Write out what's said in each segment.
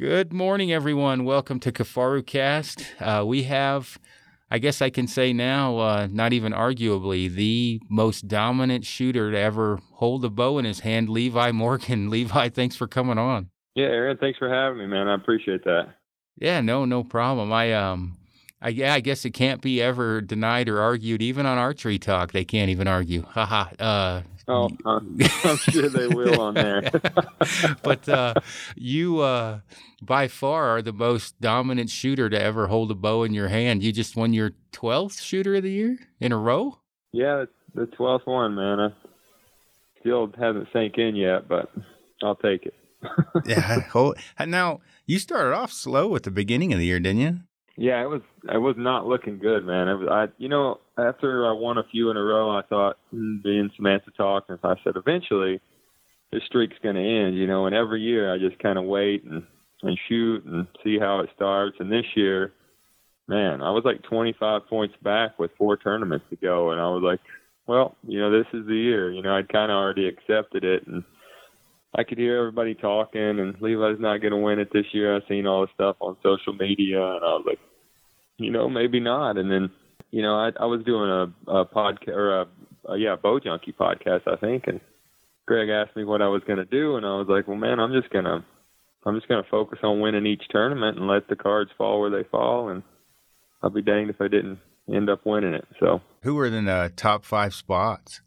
Good morning, everyone. Welcome to Kifaru Cast. Uh, we have, I guess I can say now, uh, not even arguably, the most dominant shooter to ever hold a bow in his hand, Levi Morgan. Levi, thanks for coming on. Yeah, Aaron, thanks for having me, man. I appreciate that. Yeah, no, no problem. I um, I yeah, I guess it can't be ever denied or argued, even on archery talk. They can't even argue. Haha. uh, Oh, I'm, I'm sure they will on there. but uh, you, uh, by far, are the most dominant shooter to ever hold a bow in your hand. You just won your 12th shooter of the year in a row? Yeah, the 12th one, man. I still hasn't sank in yet, but I'll take it. yeah. Now, you started off slow at the beginning of the year, didn't you? Yeah, it was it was not looking good, man. I, was, I you know after I won a few in a row, I thought hmm, being Samantha talk, and I said eventually this streak's going to end, you know. And every year I just kind of wait and and shoot and see how it starts. And this year, man, I was like 25 points back with four tournaments to go, and I was like, well, you know, this is the year. You know, I'd kind of already accepted it and. I could hear everybody talking, and Levi's not going to win it this year. I seen all the stuff on social media, and I was like, you know, maybe not. And then, you know, I, I was doing a, a podcast or a, a yeah, Bow Junkie podcast, I think, and Greg asked me what I was going to do, and I was like, well, man, I'm just gonna, I'm just gonna focus on winning each tournament and let the cards fall where they fall, and I'll be danged if I didn't end up winning it. So, who were in the uh, top five spots,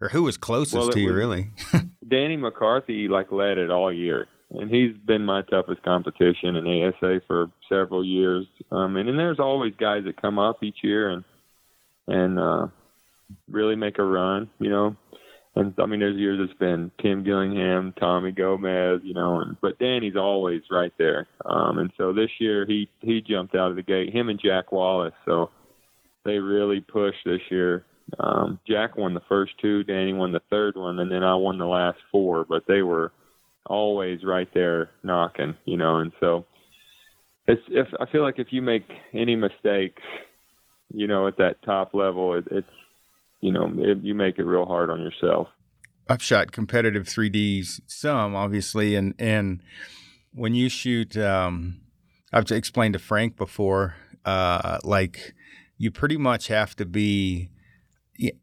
or who was closest well, to you, really? Danny McCarthy like led it all year and he's been my toughest competition in ASA for several years. Um, and, and there's always guys that come up each year and and uh, really make a run, you know. And I mean, there's years it's been Tim Gillingham, Tommy Gomez, you know, and but Danny's always right there. Um, and so this year he he jumped out of the gate, him and Jack Wallace. So they really pushed this year. Um, Jack won the first two, Danny won the third one, and then I won the last four. But they were always right there knocking, you know, and so it's if I feel like if you make any mistakes, you know, at that top level, it, it's you know, it, you make it real hard on yourself. I've shot competitive 3Ds some, obviously, and and when you shoot, um, I've explained to Frank before, uh, like you pretty much have to be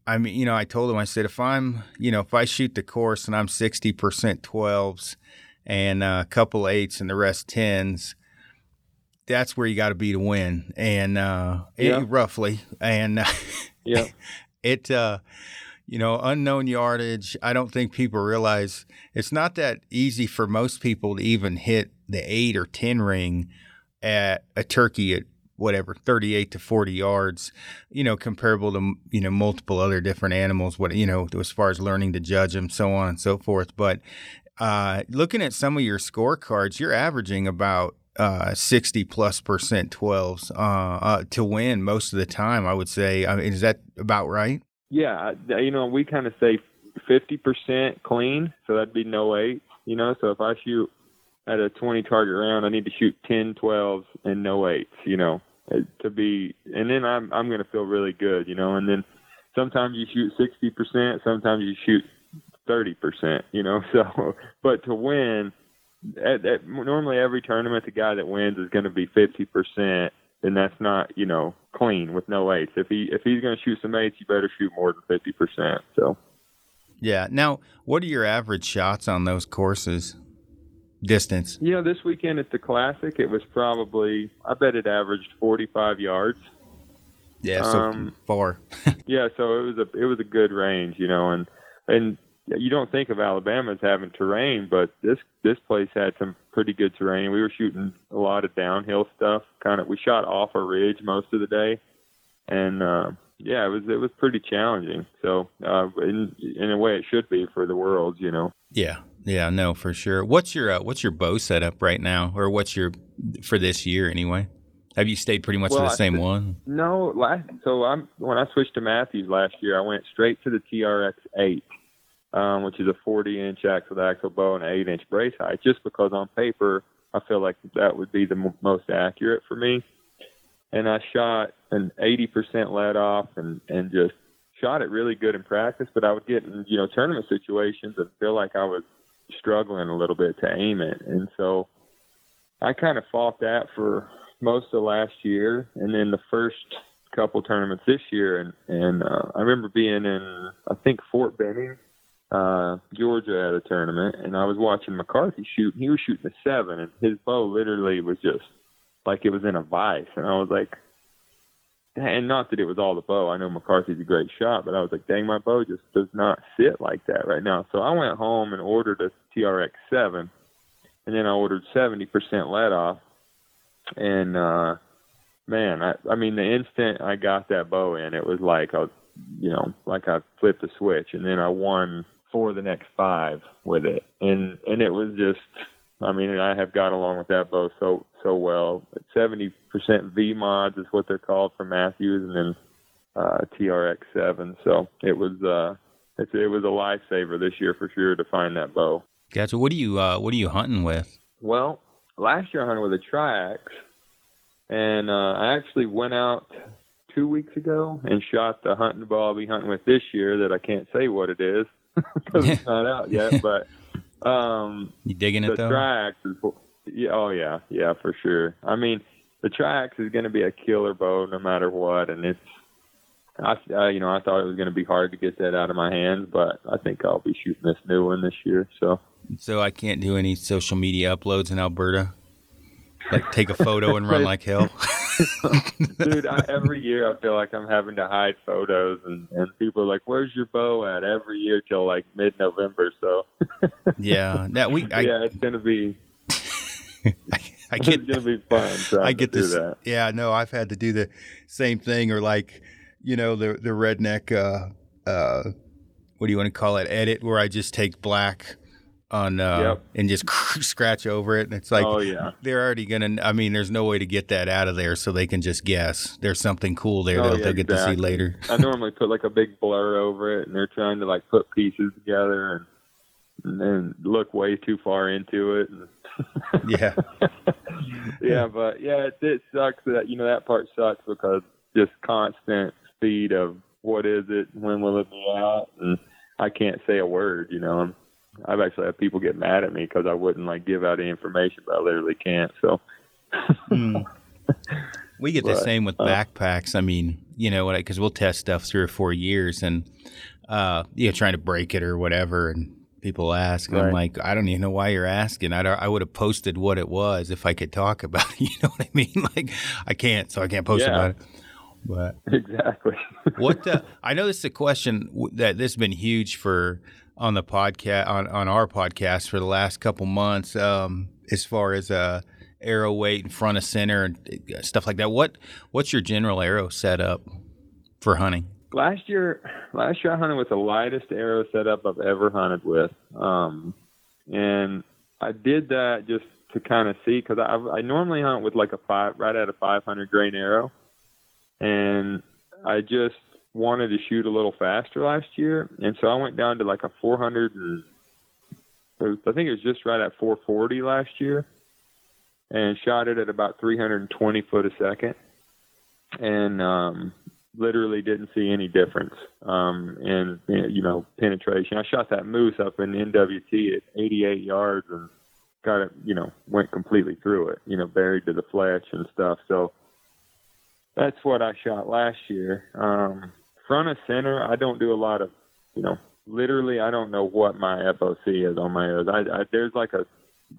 I mean, you know, I told him, I said, if I'm, you know, if I shoot the course and I'm 60% 12s and a couple eights and the rest 10s, that's where you got to be to win. And, uh, yeah. it, roughly. And, uh, yeah, it, uh, you know, unknown yardage. I don't think people realize it's not that easy for most people to even hit the eight or 10 ring at a turkey at whatever 38 to 40 yards you know comparable to you know multiple other different animals what you know as far as learning to judge them so on and so forth. But uh, looking at some of your scorecards you're averaging about uh, 60 plus percent 12s uh, uh, to win most of the time i would say. I mean, is that about right? Yeah you know we kind of say 50% clean so that'd be no eight you know? So if i shoot at a 20 target round, I need to shoot 10, 12s, and no eights, you know, uh, to be, and then I'm, I'm going to feel really good, you know, and then sometimes you shoot 60%, sometimes you shoot 30%, you know, so, but to win, at, at, normally every tournament, the guy that wins is going to be 50%, and that's not, you know, clean with no eights. If he, if he's going to shoot some eights, you better shoot more than 50%. So, yeah. Now, what are your average shots on those courses? Distance? You know, this weekend at the Classic, it was probably I bet it averaged 45 yards. Yeah, so um, far. yeah, so it was a it was a good range, you know, and and you don't think of Alabama as having terrain, but this this place had some pretty good terrain. We were shooting a lot of downhill stuff. Kind of, we shot off a ridge most of the day, and uh, yeah, it was it was pretty challenging. So uh, in in a way, it should be for the world, you know. Yeah, yeah, no, for sure. What's your uh, what's your bow setup right now, or what's your for this year anyway? Have you stayed pretty much well, the same I, one? No, last so I'm when I switched to Mathews last year, I went straight to the TRX eight, um, which is a 40 inch axle to axle bow and an eight inch brace height, just because on paper I feel like that would be the m- most accurate for me. And I shot an 80% let off and and just shot it really good in practice, but I would get in you know tournament situations and feel like I was struggling a little bit to aim it. And so I kind of fought that for most of last year, and then the first couple tournaments this year, and and uh, I remember being in I think Fort Benning, uh, Georgia at a tournament, and I was watching McCarthy shoot. And he was shooting a seven, and his bow literally was just like it was in a vice, and I was like. And not that it was all the bow. I know McCarthy's a great shot, but I was like, dang, my bow just does not sit like that right now. So I went home and ordered a TRX seven, and then I ordered 70% let off. And uh man, I I mean the instant I got that bow in, it was like a you know, like I flipped a switch and then I won for the next five with it. And and it was just I mean, I have got along with that bow so so well. 70% V mods is what they're called for Mathews, and then uh TRX 7. So it was uh it, it was a lifesaver this year for sure to find that bow. Gotcha. What are you uh, What are you hunting with? Well, last year I hunted with a Triax, and uh, I actually went out two weeks ago and shot the hunting ball I'll be hunting with this year that I can't say what it is because it's not out yet. But um, you digging the it though? Triax is yeah, oh yeah, yeah for sure. I mean, the Triax is going to be a killer bow no matter what, and it's I, uh, you know, I thought it was going to be hard to get that out of my hands, but I think I'll be shooting this new one this year. So, so I can't do any social media uploads in Alberta. Like take a photo and run like hell. Dude, I, every year I feel like I'm having to hide photos, and and people are like, "Where's your bow at?" Every year till like mid-November. So, yeah, that we, I, yeah, it's gonna be. I, I get, it's gonna be fun. I get to this. That. Yeah, no, I've had to do the same thing, or like, you know, the the redneck. Uh, uh, what do you want to call it? Edit where I just take black on uh, Yep. and just scratch over it, and it's like, oh yeah. they're already gonna. I mean, there's no way to get that out of there, so they can just guess. There's something cool there Oh, that yeah, they'll get to see later. I normally put like a big blur over it, and they're trying to like put pieces together and and then look way too far into it. Yeah. yeah, but yeah, it, it sucks that you know that part sucks because just constant speed of what is it, when will it be out, and I can't say a word. You know, I'm, I've actually had people get mad at me because I wouldn't like give out any information, but I literally can't. So. Hmm. We get the same with uh, backpacks. I mean, you know, because we'll test stuff three or four years, and uh, you know, trying to break it or whatever, and people ask, and I'm like, I don't even know why you're asking. I I would have posted what it was if I could talk about it. You know what I mean? Like, I can't, so I can't post Yeah. about it. But Exactly. what the, I know this is a question that this has been huge for on the podcast on, on our podcast for the last couple months um, as far as uh, arrow weight and front of center and uh, stuff like that. What what's your general arrow setup for hunting? last year, last year I hunted with the lightest arrow setup I've ever hunted with, um, and I did that just to kind of see because I, I normally hunt with like a five right at a 500 grain arrow, and I just wanted to shoot a little faster last year, and so I went down to like a 400 and I think it was just right at 440 last year, and shot it at about 320 foot a second, and um, literally didn't see any difference um, in you know penetration. I shot that moose up in NWT at 88 yards and got it, you know, went completely through it, you know, buried to the flesh and stuff. So that's what I shot last year. Um, front of center, I don't do a lot of, you know, literally I don't know what my FOC is on my arrows. I, I there's like a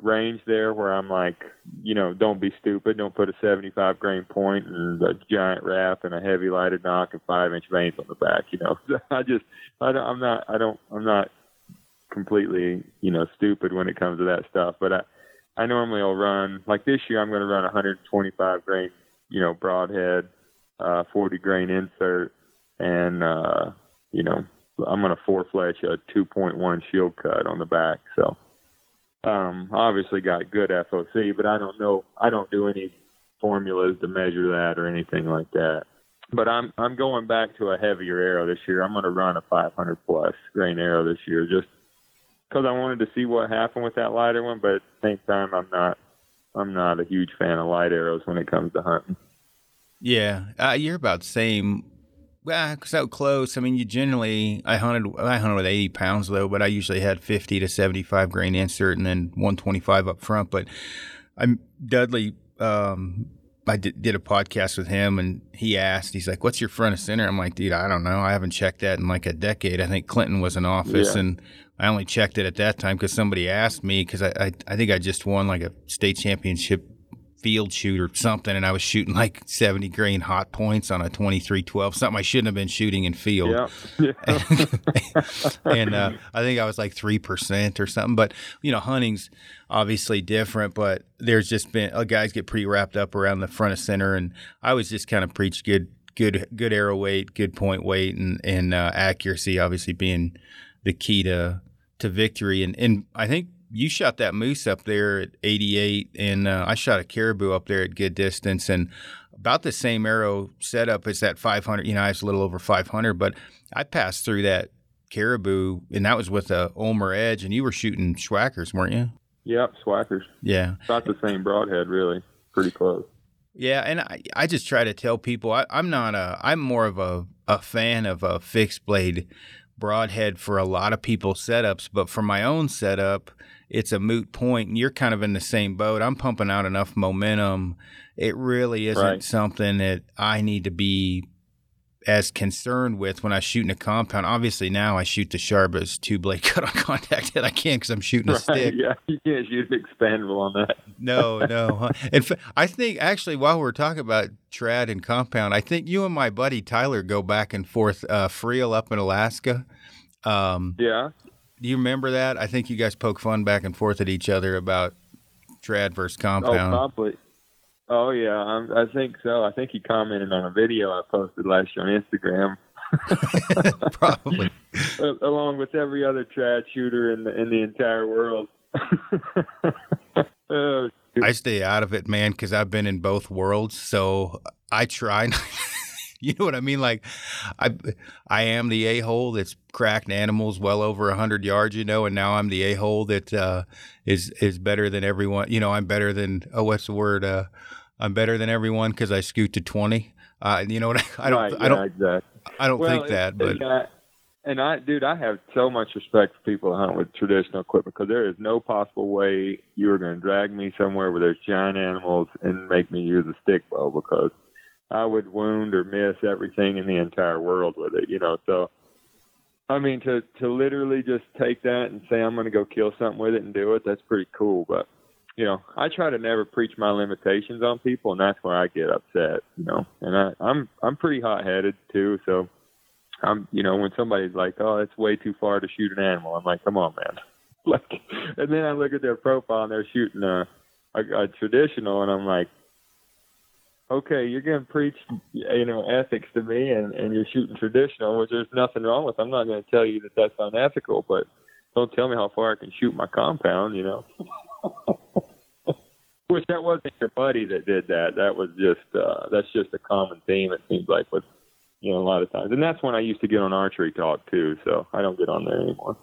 range there where I'm like, you know, don't be stupid. Don't put a 75 grain point and a giant wrap and a heavy lighted nock and five inch vanes on the back. You know, I just, I don't, I'm not, I don't, I'm not completely, you know, stupid when it comes to that stuff. But I, I normally will run like this year. I'm going to run 125 grain, you know, broadhead, uh, 40 grain insert, and uh, you know, I'm going to four fletch a 2.1 shield cut on the back. So um, obviously got good FOC, but I don't know. I don't do any formulas to measure that or anything like that. But I'm I'm going back to a heavier arrow this year. I'm going to run a 500 plus grain arrow this year, just because I wanted to see what happened with that lighter one. But at the same time, I'm not I'm not a huge fan of light arrows when it comes to hunting. Yeah, uh, you're about the same. Well, so close. I mean, you generally I hunted I hunted with 80 pounds though, but I usually had 50 to 75 grain insert and then 125 up front. But I'm Dudley. Um, I did, did a podcast with him, and he asked, he's like, "What's your front of center?" I'm like, "Dude, I don't know. I haven't checked that in like a decade. I think Clinton was in office, Yeah. and I only checked it at that time because somebody asked me because I, I I think I just won like a state championship field shoot or something, and I was shooting like 70 grain hot points on a 23-12, something I shouldn't have been shooting in field Yeah. yeah. and uh, I think I was like three percent or something. But you know, hunting's obviously different. But there's just been uh, guys get pretty wrapped up around the front of center, and I was just kind of preach good, good, good arrow weight, good point weight, and and uh, accuracy, obviously being the key to to victory. And and I think. You shot that moose up there at 88, and uh, I shot a caribou up there at good distance, and about the same arrow setup as that 500. You know, I was a little over 500, but I passed through that caribou, and that was with a Ulmer edge, and you were shooting Swhackers, weren't you? Yep. Swhackers. Yeah, About the same broadhead, really. Pretty close. yeah, and I, I just try to tell people I, I'm not a, I'm more of a, a fan of a fixed blade broadhead for a lot of people's setups, but for my own setup, it's a moot point, and you're kind of in the same boat. I'm pumping out enough momentum. It really isn't Right. something that I need to be as concerned with when I shoot in a compound. Obviously, now I shoot the sharpest two blade cut on contact that I can't because I'm shooting a stick. Yeah. You can't shoot expandable on that. No, no. In fact, I think actually while we're talking about trad and compound, I think you and my buddy Tyler go back and forth. Uh, Freel up in Alaska. Um, Yeah. Do you remember that? I think you guys poke fun back and forth at each other about trad versus Oh, compound. probably. Oh yeah, I'm, I think so. I think he commented on a video I posted last year on Instagram, Probably. along with every other trad shooter in the in the entire world. oh, I stay out of it, man, because I've been in both worlds. So I try. you know what I mean? Like, I I am the a hole that's cracked animals well over hundred yards, you know, and now I'm the a hole that uh, is is better than everyone. You know, I'm better than oh, what's the word? Uh, I'm better than everyone because I scoot to twenty. Uh, you know what? I, I don't. right, I don't. yeah, exactly. I don't well, think that, but got- and I, dude, I have so much respect for people that hunt with traditional equipment because there is no possible way you are going to drag me somewhere where there's giant animals and make me use a stick bow because I would wound or miss everything in the entire world with it, you know. So, I mean, to to literally just take that and say I'm going to go kill something with it and do it, that's pretty cool. But you know, I try to never preach my limitations on people, and that's where I get upset. You know, and I, I'm I'm pretty hot headed too, so I'm you know when somebody's like, oh, it's way too far to shoot an animal, I'm like, come on, man. Like, and then I look at their profile and they're shooting a a, a traditional, and I'm like. Okay, you're gonna preach, you know, ethics to me, and and you're shooting traditional, which there's nothing wrong with. I'm not gonna tell you that that's unethical, but don't tell me how far I can shoot my compound, you know. Which that wasn't your buddy that did that. That was just uh that's just a common theme it seems like with you know, a lot of times. And that's when I used to get on archery talk too, so I don't get on there anymore.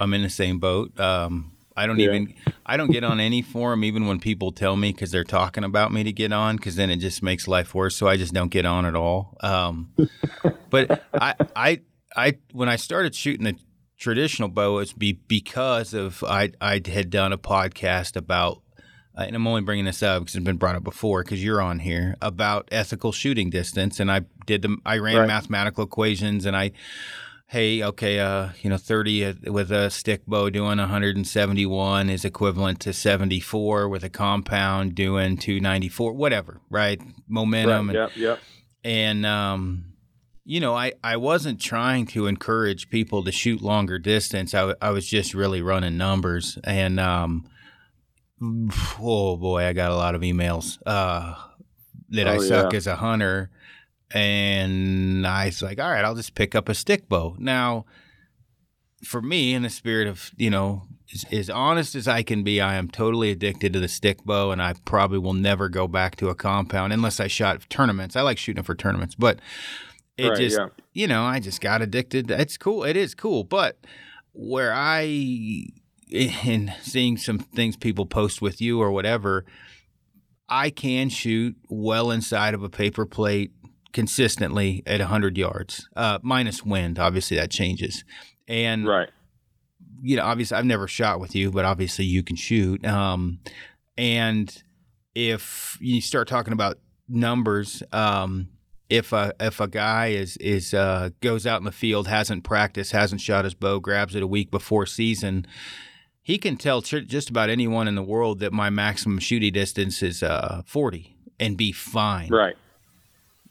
I'm in the same boat. Um, I don't Yeah. even I don't get on any forum even when people tell me because they're talking about me to get on because then it just makes life worse. So I just don't get on at all. Um, but I I I when I started shooting the traditional bow, it's be because of I I had done a podcast about. uh, And I'm only bringing this up because it's been brought up before because you're on here about ethical shooting distance, and I did the I ran Right. mathematical equations, and I hey, okay, uh, you know, 30 with a stick bow doing 171 is equivalent to 74 with a compound doing 294, whatever, right? Momentum. right. And, Yep, yep. and um, you know, I, I wasn't trying to encourage people to shoot longer distance. I, I was just really running numbers. And, um, oh boy, I got a lot of emails uh, that I Oh, suck yeah. as a hunter. And I was like, all right, I'll just pick up a stick bow. Now, for me, in the spirit of, you know, as, as honest as I can be, I am totally addicted to the stick bow, and I probably will never go back to a compound unless I shot tournaments. I like shooting for tournaments, but it right, just, yeah. you know, I just got addicted. It's cool. It is cool. But where I, in seeing some things people post with you or whatever, I can shoot well inside of a paper plate consistently at 100 yards, uh, minus wind. Obviously, that changes. And Right. you know, obviously I've never shot with you, but obviously you can shoot. Um, and if you start talking about numbers, um, if a if a guy is is uh, goes out in the field, hasn't practiced, hasn't shot his bow, grabs it a week before season, he can tell just about anyone in the world that my maximum shooting distance is uh, 40 and be fine. Right.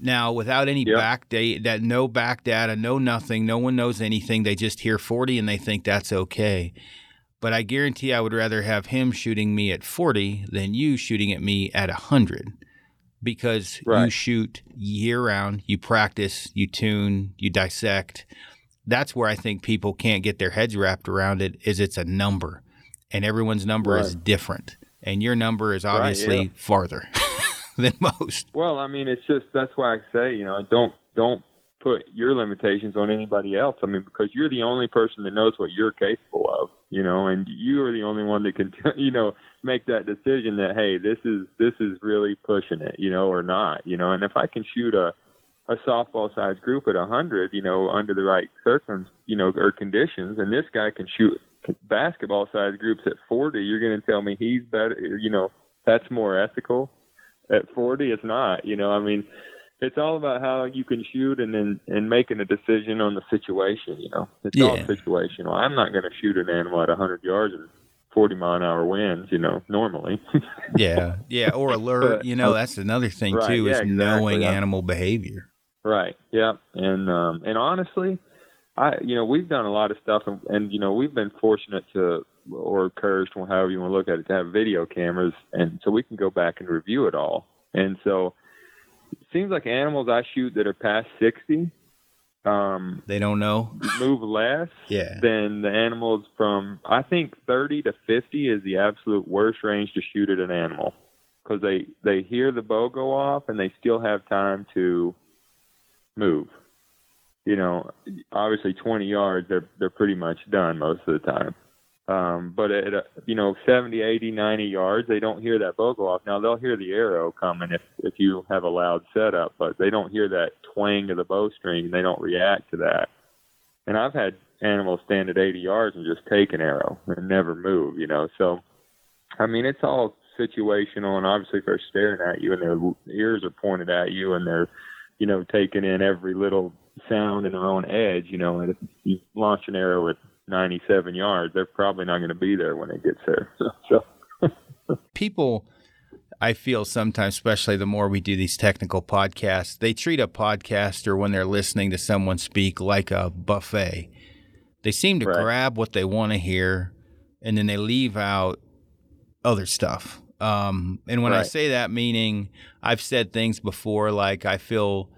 Now, without any yep. back data, that no back data, no nothing, no one knows anything. They just hear 40 and they think that's okay. But I guarantee I would rather have him shooting me at 40 than you shooting at me at 100 because right. you shoot year round, you practice, you tune, you dissect. That's where I think people can't get their heads wrapped around it is it's a number and everyone's number right. is different and your number is obviously right, yeah. farther. than most. Well, I mean, it's just that's why I say, you know, don't don't put your limitations on anybody else. I mean, because you're the only person that knows what you're capable of, you know, and you are the only one that can, you know, make that decision that hey, this is this is really pushing it, you know, or not, you know. And if I can shoot a a softball size group at a 100, you know, under the right circumstances, you know, or conditions, and this guy can shoot basketball size groups at 40, you're going to tell me he's better, you know, that's more ethical at 40 it's not you know i mean it's all about how you can shoot and then and making a decision on the situation you know it's yeah. all situational i'm not going to shoot an animal at 100 yards and 40 mile an hour winds you know normally yeah yeah or alert but, you know that's another thing right, too is exactly, knowing yeah. animal behavior right yeah and um and honestly i you know we've done a lot of stuff and, and you know we've been fortunate to or cursed, or however you want to look at it, to have video cameras, and so we can go back and review it all. And so it seems like animals I shoot that are past sixty, um, they don't know move less yeah. than the animals from I think thirty to fifty is the absolute worst range to shoot at an animal because they they hear the bow go off and they still have time to move you know, obviously 20 yards, they're they're pretty much done most of the time. Um, but at uh, you know 70, 80, 90 yards, they don't hear that bow go off. Now they'll hear the arrow coming if if you have a loud setup, but they don't hear that twang of the bowstring. They don't react to that. And I've had animals stand at 80 yards and just take an arrow and never move. You know, so I mean it's all situational, and obviously if they're staring at you and their ears are pointed at you and they're you know taking in every little sound in their own edge. You know, and if you launch an arrow at 97 yards, they're probably not going to be there when it gets there. So, people, I feel sometimes, especially the more we do these technical podcasts, they treat a podcaster when they're listening to someone speak like a buffet. They seem to right. grab what they want to hear, and then they leave out other stuff. Um, and when right. I say that, meaning I've said things before like I feel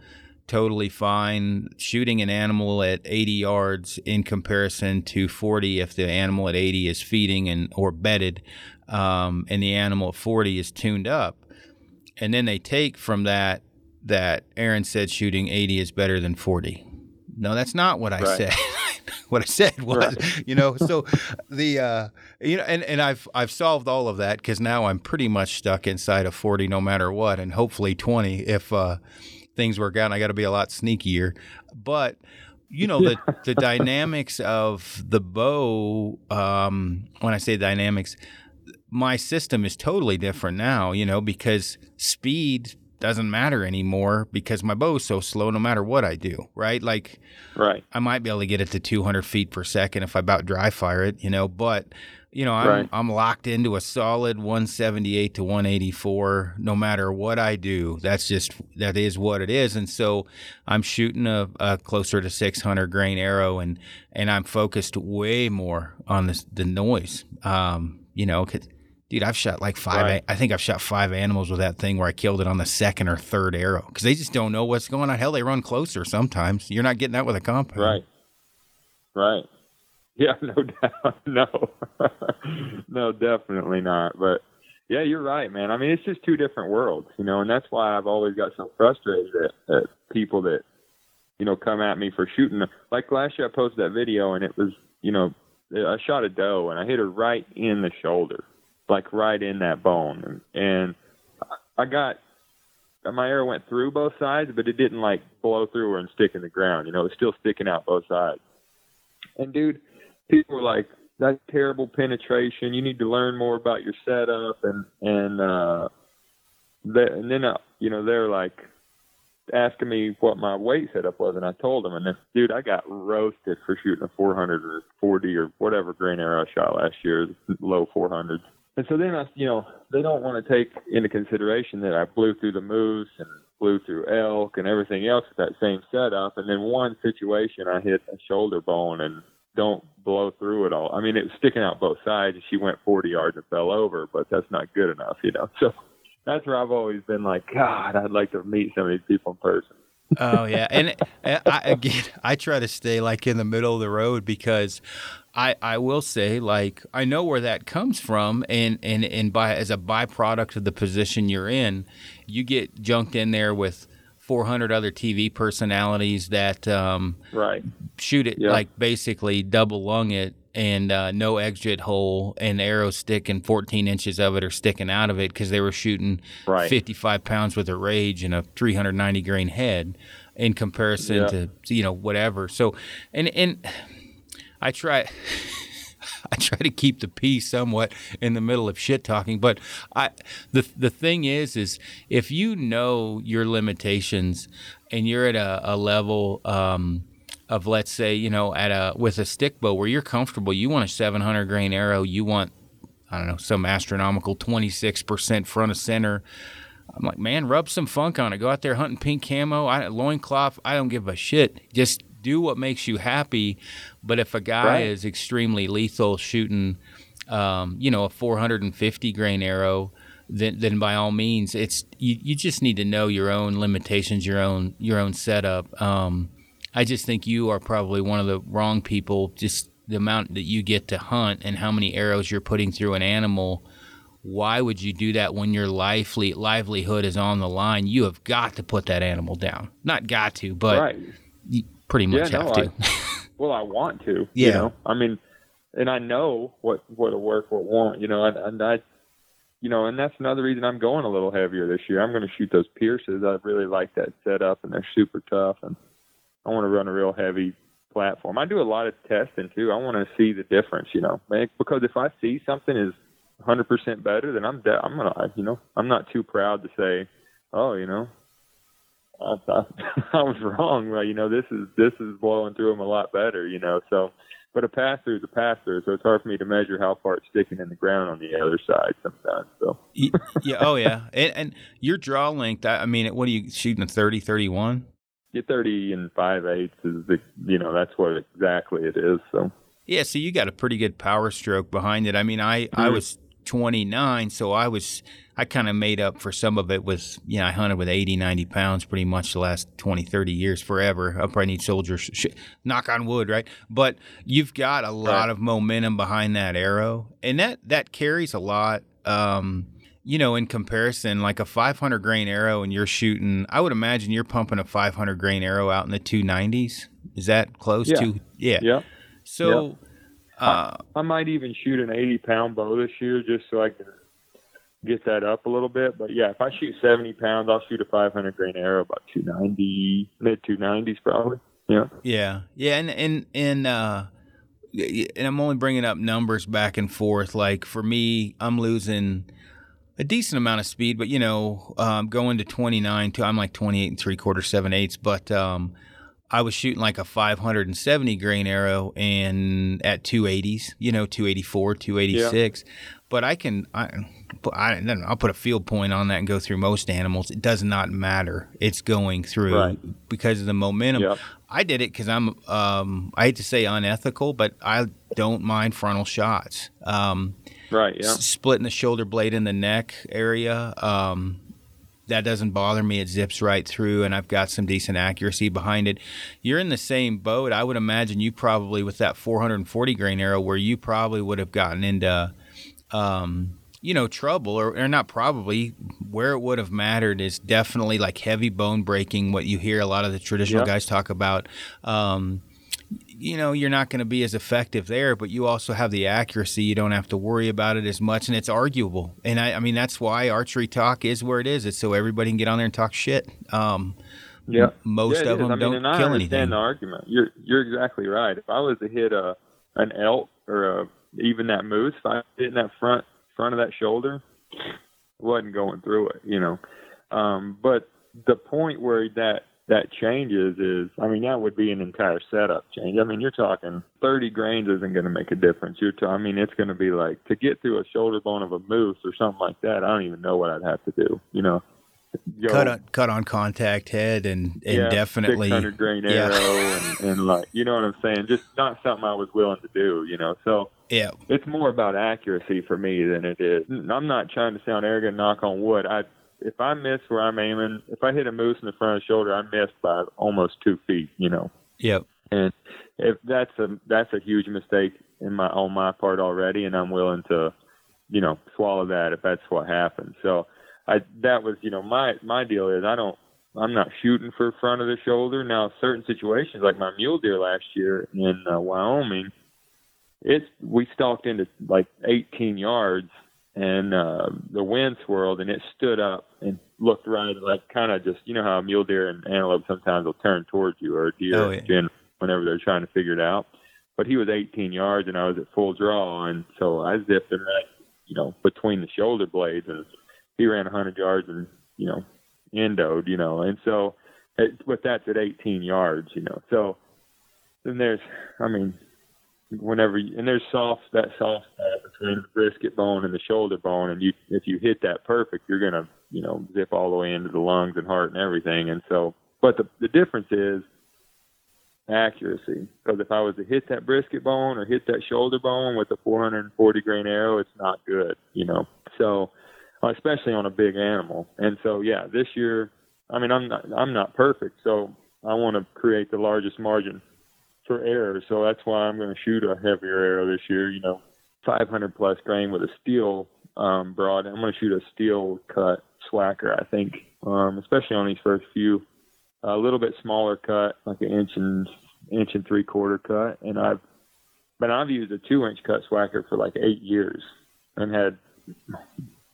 totally fine shooting an animal at 80 yards in comparison to 40 if the animal at 80 is feeding and or bedded um, and the animal at 40 is tuned up and then they take from that that aaron said shooting 80 is better than 40 no that's not what i right. said what i said was right. you know so the uh, you know and, and i've i've solved all of that because now i'm pretty much stuck inside of 40 no matter what and hopefully 20 if uh things work out and I got to be a lot sneakier. But you know the the dynamics of the bow. Um, when I say dynamics, my system is totally different now. You know because speed doesn't matter anymore because my bow is so slow no matter what I do, right? Like, right. I might be able to get it to 200 feet per second if I about dry fire it, you know, but you know, I'm right. I'm locked into a solid 178 to 184 no matter what I do. That's just that is what it is, and so I'm shooting a, a closer to 600 grain arrow, and and I'm focused way more on the the noise. Um, you know, dude, I've shot like five. Right. I think I've shot five animals with that thing where I killed it on the second or third arrow because they just don't know what's going on. Hell, they run closer sometimes. You're not getting that with a compound. Right. Right. Yeah, no doubt. No, no, definitely not. But yeah, you're right, man. I mean, it's just two different worlds, you know, and that's why I've always got so frustrated at, at people that, you know, come at me for shooting. Like last year, I posted that video, and it was, you know, I shot a doe, and I hit her right in the shoulder, like right in that bone, and, and I got my arrow went through both sides, but it didn't like blow through her and stick in the ground. You know, it was still sticking out both sides. And dude, people were like, "That's terrible penetration. You need to learn more about your setup." And and uh, they, and then uh, you know they're like asking me what my weight setup was, and I told them, and then, dude, I got roasted for shooting a 400 or 40 or whatever grain arrow I shot last year, low 400s. And so then I, you know, they don't want to take into consideration that I blew through the moose and blew through elk and everything else with that same setup. And then one situation, I hit a shoulder bone and don't blow through it all. I mean, it was sticking out both sides, and she went 40 yards and fell over, but that's not good enough, you know. So that's where I've always been like, God, I'd like to meet some of these people in person. oh yeah, and I, again, I try to stay like in the middle of the road because I, I will say like I know where that comes from and, and, and by as a byproduct of the position you're in, you get junked in there with 400 other TV personalities that um, right shoot it like basically double lung it and uh, no exit hole and arrows sticking 14 inches of it are sticking out of it because they were shooting right. 55 pounds with a rage and a 390 grain head in comparison to you know whatever so and and I try. I try to keep the peace somewhat in the middle of shit talking, but I the the thing is is if you know your limitations and you're at a, a level um, of let's say you know at a with a stick bow where you're comfortable, you want a 700 grain arrow, you want I don't know some astronomical 26 percent front of center. I'm like, man, rub some funk on it. Go out there hunting pink camo, I, loincloth. I don't give a shit. Just do what makes you happy. But if a guy right. is extremely lethal shooting, um, you know, a 450 grain arrow, then, then by all means, it's you, you just need to know your own limitations, your own your own setup. Um, I just think you are probably one of the wrong people. Just the amount that you get to hunt and how many arrows you're putting through an animal. Why would you do that when your lively livelihood is on the line? You have got to put that animal down. Not got to, but right. you pretty much yeah, have no, to. I, well, I want to. Yeah. You know, I mean, and I know what what'll work, what won't. You know, and, and I, you know, and that's another reason I'm going a little heavier this year. I'm going to shoot those Pierces. I really like that setup, and they're super tough, and I want to run a real heavy platform. I do a lot of testing too. I want to see the difference, you know, because if I see something is 100% better, then I'm de- I'm gonna, you know, I'm not too proud to say, oh, you know, I, I, I was wrong. Well, you know, this is this is blowing through them a lot better, you know. So, but a pass through is a pass through, so it's hard for me to measure how far it's sticking in the ground on the other side sometimes. So, yeah, oh yeah, and, and your draw length. I mean, what are you shooting? A 30, 31? Yeah, thirty and five eighths is the you know that's what exactly it is. So. Yeah, so you got a pretty good power stroke behind it. I mean, I mm-hmm. I was 29, so I was I kind of made up for some of it with you know I hunted with 80, 90 pounds pretty much the last 20, 30 years forever. I probably need soldiers sh- knock on wood, right? But you've got a lot right. of momentum behind that arrow, and that that carries a lot. Um, you know, in comparison, like a 500 grain arrow, and you're shooting, I would imagine you're pumping a 500 grain arrow out in the 290s. Is that close yeah. to? Yeah. Yeah. So. Yeah uh, I, I might even shoot an 80 pound bow this year just so I can get that up a little bit. But yeah, if I shoot 70 pounds, I'll shoot a 500 grain arrow about 290, mid 290s probably. Yeah. Yeah. Yeah. And, and, and, uh, and I'm only bringing up numbers back and forth. Like for me, I'm losing a decent amount of speed, but you know, um, going to 29 to I'm like 28 and three quarter, seven eighths. But um, I was shooting like a 570 grain arrow and at 280s, you know, 284, 286. Yeah. But I can, I, I, I'll put a field point on that and go through most animals. It does not matter. It's going through right. because of the momentum. Yep. I did it because I'm, um, I hate to say unethical, but I don't mind frontal shots. Um, right. Yeah. S- splitting the shoulder blade in the neck area. Um, that doesn't bother me. It zips right through, and I've got some decent accuracy behind it. You're in the same boat. I would imagine you probably with that 440 grain arrow, where you probably would have gotten into, um, you know, trouble, or, or not probably. Where it would have mattered is definitely like heavy bone breaking. What you hear a lot of the traditional yep. guys talk about. Um, you know you're not going to be as effective there, but you also have the accuracy. You don't have to worry about it as much, and it's arguable. And I, I mean that's why archery talk is where it is. It's so everybody can get on there and talk shit. Um, yeah, most yeah, of them I mean, don't and I kill understand anything. The argument you're you're exactly right. If I was to hit a an elk or a, even that moose, if I hit in that front front of that shoulder, wasn't going through it, you know. Um, but the point where that that changes is, I mean, that would be an entire setup change. I mean, you're talking 30 grains isn't going to make a difference. You're, t- I mean, it's going to be like to get through a shoulder bone of a moose or something like that. I don't even know what I'd have to do, you know. Go, cut on cut on contact head and and yeah, definitely 600 grain yeah. arrow and, and like you know what I'm saying. Just not something I was willing to do, you know. So yeah, it's more about accuracy for me than it is. I'm not trying to sound arrogant, knock on wood. I if I miss where I'm aiming, if I hit a moose in the front of the shoulder, I missed by almost two feet, you know. Yep. And if that's a that's a huge mistake in my on my part already, and I'm willing to, you know, swallow that if that's what happens. So I that was you know my my deal is I don't I'm not shooting for front of the shoulder. Now certain situations like my mule deer last year in uh, Wyoming, it's we stalked into like 18 yards and uh, the wind swirled and it stood up and looked right at like kind of just you know how a mule deer and antelope sometimes will turn towards you or deer oh, yeah. whenever they're trying to figure it out. But he was 18 yards and I was at full draw and so I zipped him right you know between the shoulder blades and he ran 100 yards and you know endoed, you know, and so it, but that's at 18 yards, you know. So then there's, I mean, whenever you, and there's soft that soft spot between the brisket bone and the shoulder bone, and you if you hit that perfect, you're gonna you know zip all the way into the lungs and heart and everything, and so. But the the difference is accuracy. Because if I was to hit that brisket bone or hit that shoulder bone with a 440 grain arrow, it's not good, you know. So especially on a big animal. And so, yeah, this year, I mean, I'm not I'm not perfect, so I want to create the largest margin for error. So that's why I'm going to shoot a heavier arrow this year. You know, 500 plus grain with a steel um, broad. I'm going to shoot a steel cut Swhacker. I think, um, especially on these first few, a little bit smaller cut, like an inch and inch and three quarter cut. And I've but I've used a two inch cut Swhacker for like eight years and had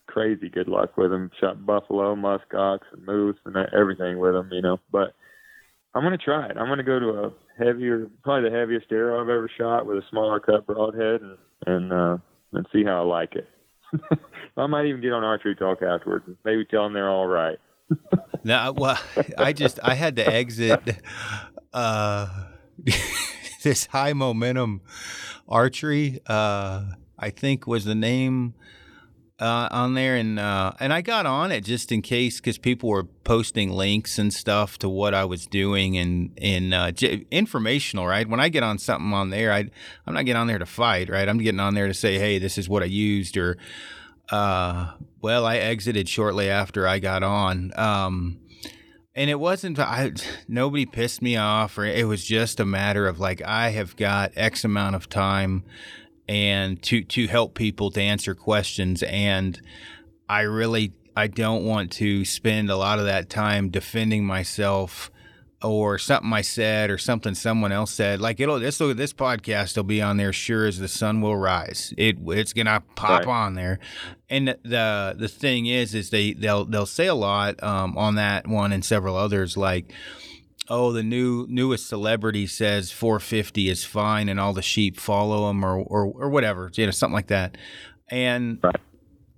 crazy good luck with them. Shot buffalo, musk ox, and moose, and everything with them, you know. But I'm gonna try it. I'm gonna go to a heavier, probably the heaviest arrow I've ever shot with a smaller cut broadhead, and and uh, and see how I like it. I might even get on archery talk afterwards. Maybe tell them they're all right. no, well, I just I had to exit uh, this high momentum archery. Uh, I think was the name uh, on there, and uh, and I got on it just in case because people were posting links and stuff to what I was doing and and uh, j- informational. Right when I get on something on there, I I'm not getting on there to fight. Right, I'm getting on there to say, hey, this is what I used, or uh, well, I exited shortly after I got on. Um, and it wasn't I nobody pissed me off or it was just a matter of like I have got X amount of time and to to help people to answer questions and I really I don't want to spend a lot of that time defending myself or something I said or something someone else said. Like it'll this this podcast will be on there sure as the sun will rise. It it's gonna pop right. on there. And the the thing is is they they'll they'll say a lot um, on that one and several others like oh, the new newest celebrity says 450 is fine and all the sheep follow him or or, or whatever, you know, something like that. And right.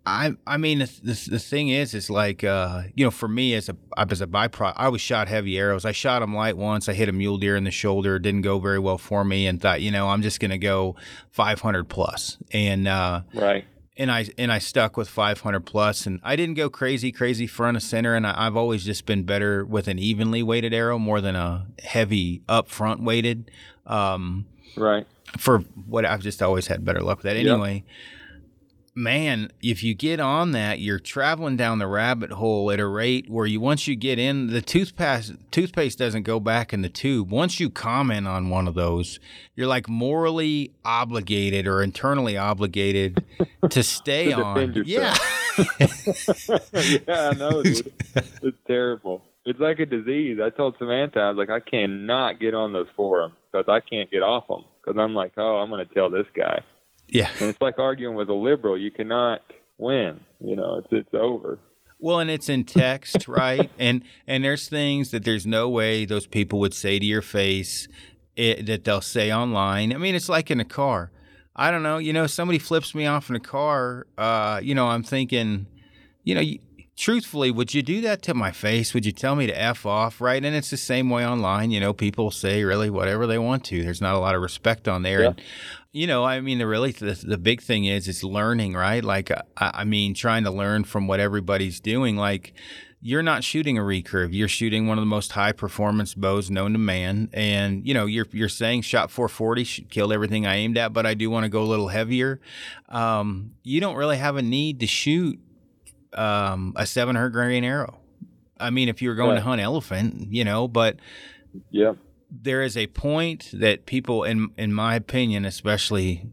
I I mean the, the, the thing is is like uh, you know for me as a as a byproduct I was shot heavy arrows. I shot them light once. I hit a mule deer in the shoulder. It didn't go very well for me and thought you know I'm just gonna go 500 plus. And uh, right and I and I stuck with 500 plus, and I didn't go crazy, crazy front of center. And I, have always just been better with an evenly weighted arrow more than a heavy up front weighted. Um, right. For what I've just always had better luck with that. Anyway, yep man, if you get on that, you're traveling down the rabbit hole at a rate where you once you get in the toothpaste toothpaste doesn't go back in the tube. Once you comment on one of those, you're like morally obligated or internally obligated to stay to on. Yeah. yeah, I know, dude. It's terrible. It's like a disease. I told Samantha, I was like, I cannot get on those forums because I can't get off them because I'm like, oh, I'm going to tell this guy. Yeah. And it's like arguing with a liberal. You cannot win. You know, it's it's over. Well, and it's in text, right? And and there's things that there's no way those people would say to your face it, that they'll say online. I mean, it's like in a car. I don't know. You know, somebody flips me off in a car. Uh, you know, I'm thinking, you know, you, truthfully, would you do that to my face? Would you tell me to F off? Right. And it's the same way online. You know, people say really whatever they want to. There's not a lot of respect on there. Yeah. And, you know, I mean, the really, the, the big thing is, it's learning, right? Like, I, I mean, trying to learn from what everybody's doing. Like, you're not shooting a recurve. You're shooting one of the most high performance bows known to man. And, you know, you're, you're saying shot 440 killed everything I aimed at, but I do want to go a little heavier. Um, you don't really have a need to shoot um, a 700 grain arrow. I mean, if you were going Right. to hunt elephant, you know, but Yep. there is a point that people, in in my opinion, especially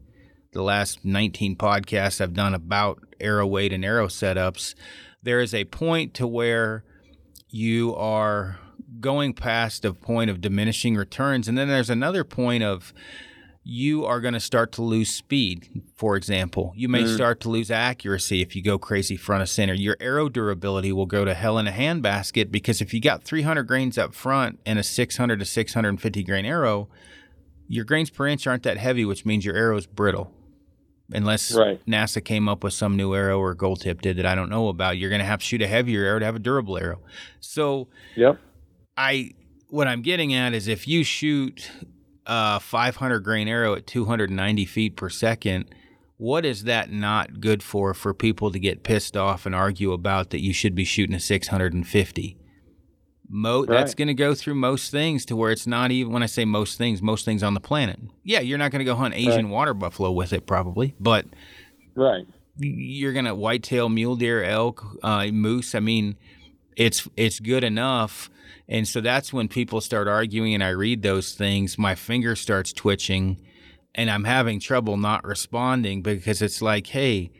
the last 19 podcasts I've done about arrow weight and arrow setups, there is a point to where you are going past a point of diminishing returns, and then there's another point of you are going to start to lose speed. For example, you may Mhm. start to lose accuracy if you go crazy front of center. Your arrow durability will go to hell in a handbasket because if you got 300 grains up front and a 600 to 650 grain arrow, your grains per inch aren't that heavy, which means your arrow is brittle. Unless Right. NASA came up with some new arrow or Gold Tip did that I don't know about, you're going to have to shoot a heavier arrow to have a durable arrow. So Yep. I what I'm getting at is if you shoot a 500 grain arrow at 290 feet per second, what is that not good for for people to get pissed off and argue about that you should be shooting a 650? Mo- That's going to go through most things to where it's not even when I say most things, most things on the planet. Yeah, you're not going to go hunt Asian water buffalo with it probably, but Right. you're gonna whitetail mule deer elk uh, moose i mean it's it's good enough and so that's when people start arguing and i read those things my finger starts twitching and i'm having trouble not responding because it's like hey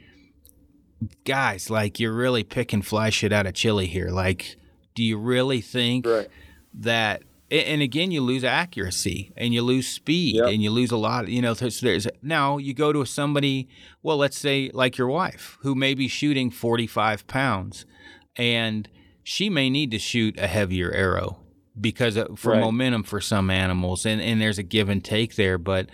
guys like you're really picking fly shit out of chili here like do you really think Right. that and again you lose accuracy and you lose speed Yep. and you lose a lot you know so there's now you go to somebody well let's say like your wife who may be shooting 45 pounds and she may need to shoot a heavier arrow because of, for Right. momentum for some animals and, and there's a give and take there but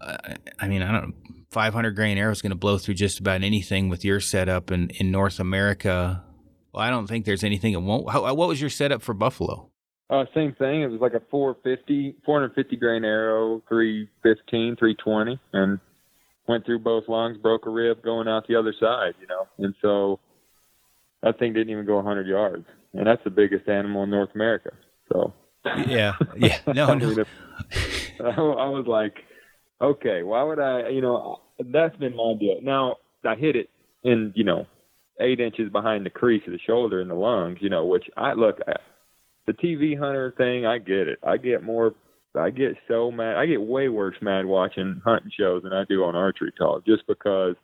uh, i mean i don't 500 grain arrow is going to blow through just about anything with your setup in, in north america well i don't think there's anything it won't how, what was your setup for buffalo Uh, same thing. It was like a 450, 450 grain arrow, 315, 320, and went through both lungs, broke a rib going out the other side, you know. And so that thing didn't even go 100 yards, and that's the biggest animal in North America. So yeah yeah no I no mean, if- I was like, okay, why would I? You know, that's been my deal. Now I hit it in, you know, eight inches behind the crease of the shoulder and the lungs. You know, which I look. I, the TV hunter thing, I get it. I get more. I get so mad. I get way worse mad watching hunting shows than I do on archery talk, just because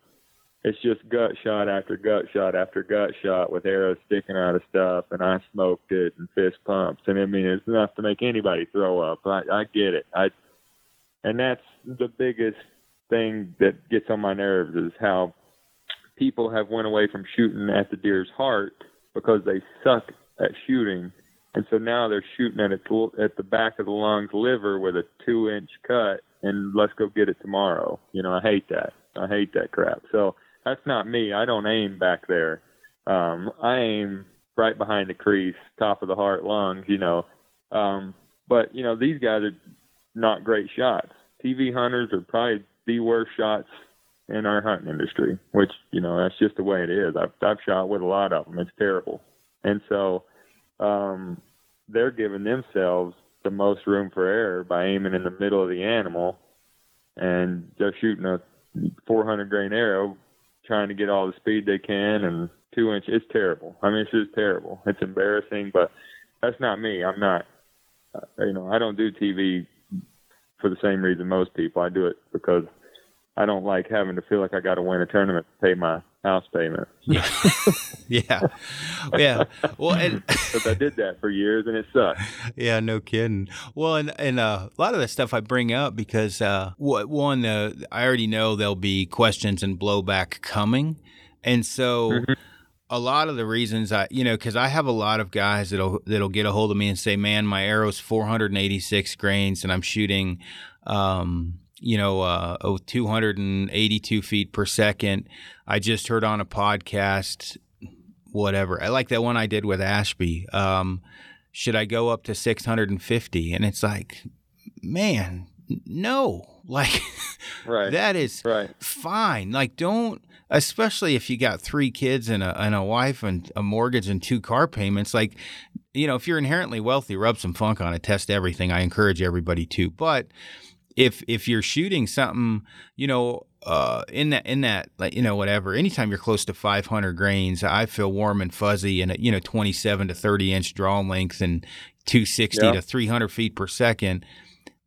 it's just gut shot after gut shot after gut shot with arrows sticking out of stuff, and I smoked it and fist pumps, and I mean it's enough to make anybody throw up. I, I get it. I, and that's the biggest thing that gets on my nerves is how people have went away from shooting at the deer's heart because they suck at shooting, and so now they're shooting at it at the back of the lungs liver with a two inch cut, and let's go get it tomorrow. You know, I hate that. I hate that crap. So that's not me. I don't aim back there. Um, I aim right behind the crease, top of the heart, lungs. You know, um, but you know these guys are not great shots. TV hunters are probably the worst shots in our hunting industry, which you know that's just the way it is. I've I've shot with a lot of them. It's terrible, and so um, they're giving themselves the most room for error by aiming in the middle of the animal and just shooting a 400 grain arrow, trying to get all the speed they can and two inch. It's terrible. I mean, it's just terrible. It's embarrassing, but that's not me. I'm not. Uh, you know, I don't do TV for the same reason most people. I do it because I don't like having to feel like I got to win a tournament to pay my house payment. yeah yeah yeah well and I did that for years and it sucked. yeah no kidding well and and uh, a lot of the stuff i bring up because uh one uh, i already know there'll be questions and blowback coming and so Mhm. a lot of the reasons I, you know, because I have a lot of guys that'll that'll get a hold of me and say, "Man, my arrow's 486 grains, and I'm shooting, um, you know, uh, oh, 282 feet per second. I just heard on a podcast whatever. I like that one I did with Ashby. Um, should I go up to 650? And it's like, man, no. Like, right. that is right. fine. Like, don't, especially if you got three kids and a, and a wife and a mortgage and two car payments. Like, you know, if you're inherently wealthy, rub some funk on it, test everything. I encourage everybody to. But if if you're shooting something, you know, uh, in that in that like you know whatever, anytime you're close to 500 grains, I feel warm and fuzzy and you know 27 to 30 inch draw length and 260 yeah. to 300 feet per second.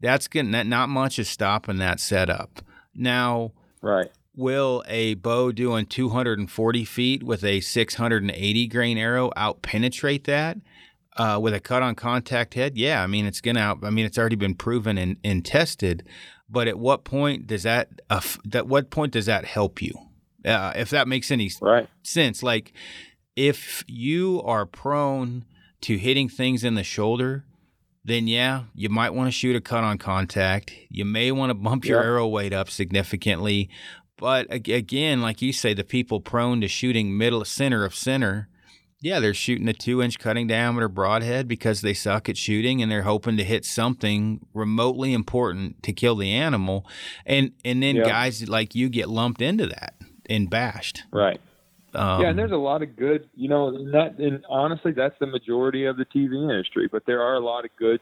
That's getting that not much is stopping that setup. Now, right. Will a bow doing 240 feet with a 680 grain arrow out penetrate that? Uh, with a cut on contact head, yeah, I mean it's gonna. I mean it's already been proven and, and tested. But at what point does that? Uh, that what point does that help you? Uh, if that makes any right. sense, like if you are prone to hitting things in the shoulder, then yeah, you might want to shoot a cut on contact. You may want to bump your arrow weight up significantly. But again, like you say, the people prone to shooting middle center of center yeah, they're shooting a two inch cutting diameter broadhead because they suck at shooting and they're hoping to hit something remotely important to kill the animal. And and then guys like you get lumped into that and bashed. Right. Um, yeah, and there's a lot of good, you know, that and honestly that's the majority of the TV industry, but there are a lot of good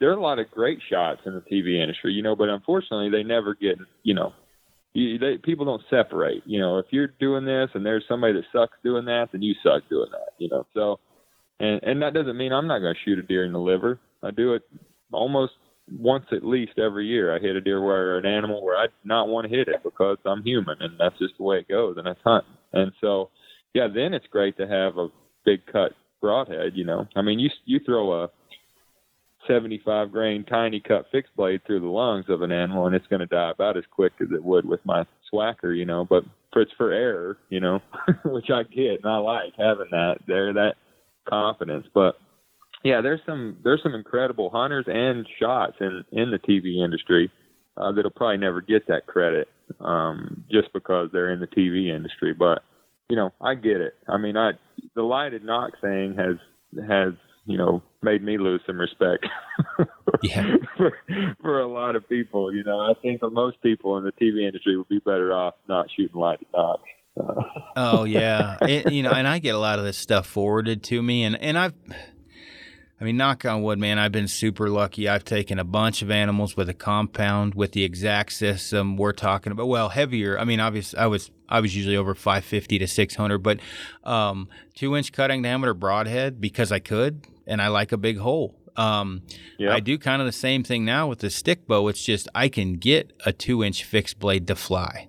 there are a lot of great shots in the TV industry, you know, but unfortunately they never get, you know, you, they, people don't separate. You know, if you're doing this and there's somebody that sucks doing that, then you suck doing that. You know, so and and that doesn't mean I'm not going to shoot a deer in the liver. I do it almost once at least every year. I hit a deer where an animal where I not want to hit it because I'm human and that's just the way it goes and that's hunting. And so, yeah, then it's great to have a big cut broadhead. You know, I mean, you you throw a 75 grain tiny cut fixed blade through the lungs of an animal and it's going to die about as quick as it would with my Swhacker, you know, but it's for error, you know, which I get and I like having that there, that confidence. But yeah, there's some, there's some incredible hunters and shots in, in the TV industry uh, that'll probably never get that credit um, just because they're in the TV industry. But, you know, I get it. I mean, I, the lighted nock thing has, has you know, made me lose some respect. yeah. for, for a lot of people, you know, I think for most people in the TV industry would be better off not shooting lighted nocks. Uh, oh yeah, it, you know, and I get a lot of this stuff forwarded to me, and and I've. I mean, knock on wood, man. I've been super lucky. I've taken a bunch of animals with a compound with the exact system we're talking about. Well, heavier. I mean, obviously, I was I was usually over 550 to 600, but um, two inch cutting diameter broadhead because I could and I like a big hole. Um, yep. I do kind of the same thing now with the stick bow. It's just I can get a two inch fixed blade to fly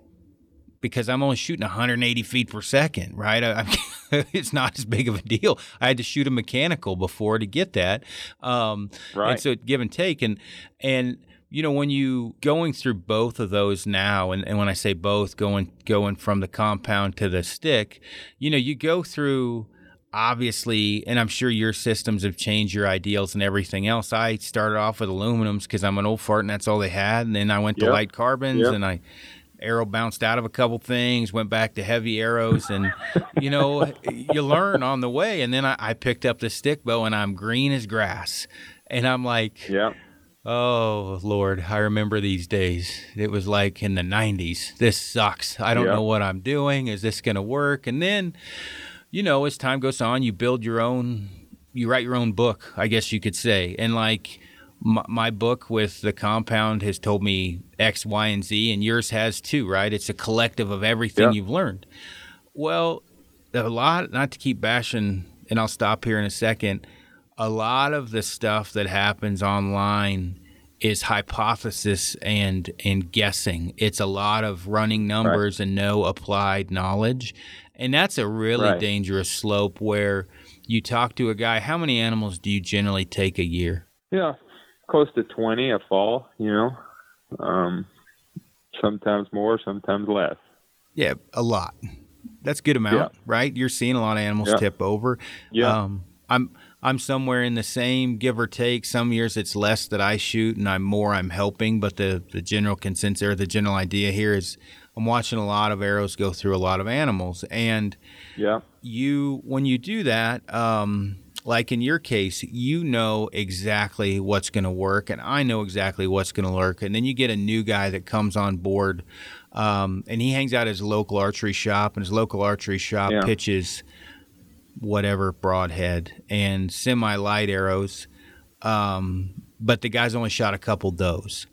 because I'm only shooting 180 feet per second, right? I, it's not as big of a deal. I had to shoot a mechanical before to get that. Um, right. And so give and take. And, and, you know, when you going through both of those now, and, and when I say both, going going from the compound to the stick, you know, you go through obviously, and I'm sure your systems have changed your ideals and everything else. I started off with aluminums because I'm an old fart and that's all they had. And then I went to yep. light carbons yep. and I arrow bounced out of a couple things, went back to heavy arrows, and you know, you learn on the way. And then I, I, picked up the stick bow and I'm green as grass. And I'm like, yeah. Oh Lord, I remember these days. It was like in the 90s. This sucks. I don't know what I'm doing. Is this going to work? And then you know, as time goes on, you build your own, you write your own book, I guess you could say. And like my, my book with the compound has told me X, Y, and Z, and yours has too, right? It's a collective of everything yeah. you've learned. Well, a lot, not to keep bashing, and I'll stop here in a second. A lot of the stuff that happens online is hypothesis and and guessing. It's a lot of running numbers right. and no applied knowledge. And that's a really right. dangerous slope where you talk to a guy, how many animals do you generally take a year? Yeah, close to 20 a fall, you know. Um, sometimes more, sometimes less. Yeah, a lot. That's good amount, yeah. right? You're seeing a lot of animals yeah. tip over. Yeah. Um, I'm I'm somewhere in the same, give or take. Some years it's less that I shoot, and I'm more I'm helping. But the the general consensus or the general idea here is I'm watching a lot of arrows go through a lot of animals, and yeah, you when you do that, um, like in your case, you know exactly what's going to work, and I know exactly what's going to work. And then you get a new guy that comes on board, um, and he hangs out at his local archery shop, and his local archery shop Yeah. pitches whatever broadhead and semi light arrows, um, but the guy's only shot a couple does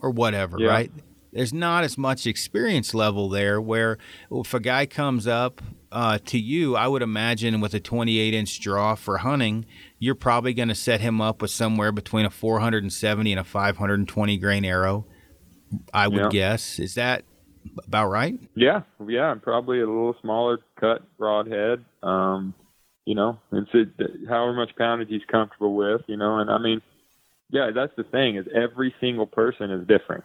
or whatever, Yeah. right? There's not as much experience level there. Where if a guy comes up uh, to you, I would imagine with a 28 inch draw for hunting, you're probably going to set him up with somewhere between a 470 and a 520 grain arrow. I would Yeah. guess. Is that about right? Yeah, yeah, probably a little smaller cut broadhead. Um, you know, and so however much poundage he's comfortable with, you know, and I mean, yeah, that's the thing is every single person is different.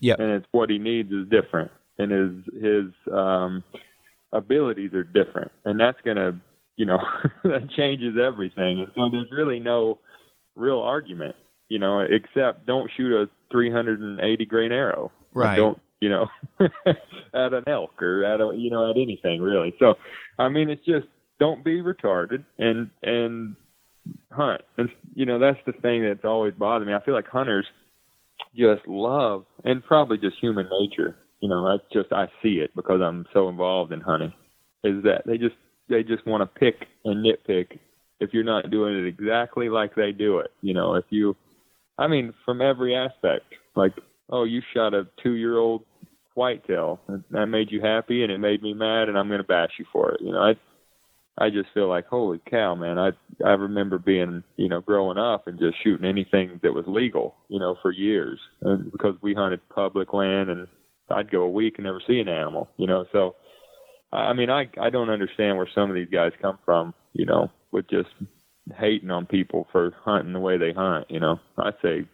Yeah, And it's what he needs is different, and his his um, abilities are different, and that's gonna, you know, that changes everything. So there's really no real argument, you know, except don't shoot a 380 grain arrow. Right. Don't you know at an elk or at a you know at anything really. So I mean it's just don't be retarded and and hunt. And you know that's the thing that's always bothered me. I feel like hunters just love and probably just human nature. You know that's just I see it because I'm so involved in hunting. Is that they just they just want to pick and nitpick if you're not doing it exactly like they do it. You know if you I mean, from every aspect. Like, oh, you shot a two-year-old whitetail, that made you happy, and it made me mad, and I'm going to bash you for it. You know, I, I just feel like, holy cow, man! I, I remember being, you know, growing up and just shooting anything that was legal, you know, for years, and because we hunted public land, and I'd go a week and never see an animal, you know. So, I mean, I, I don't understand where some of these guys come from, you know, with just hating on people for hunting the way they hunt. You know, I say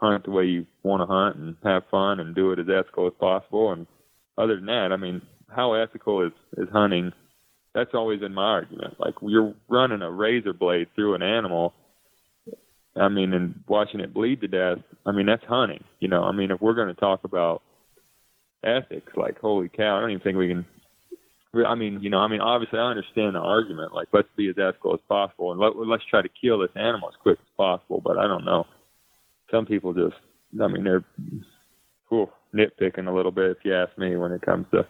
hunt the way you want to hunt and have fun and do it as ethical as possible. And other than that, I mean, how ethical is is hunting? That's always been my argument. Like you're running a razor blade through an animal. I mean, and watching it bleed to death. I mean, that's hunting. You know, I mean, if we're going to talk about ethics, like holy cow, I don't even think we can I mean, you know, I mean, obviously, I understand the argument. Like, let's be as ethical as possible, and let, let's try to kill this animal as quick as possible. But I don't know. Some people just, I mean, they're whew, nitpicking a little bit, if you ask me, when it comes to,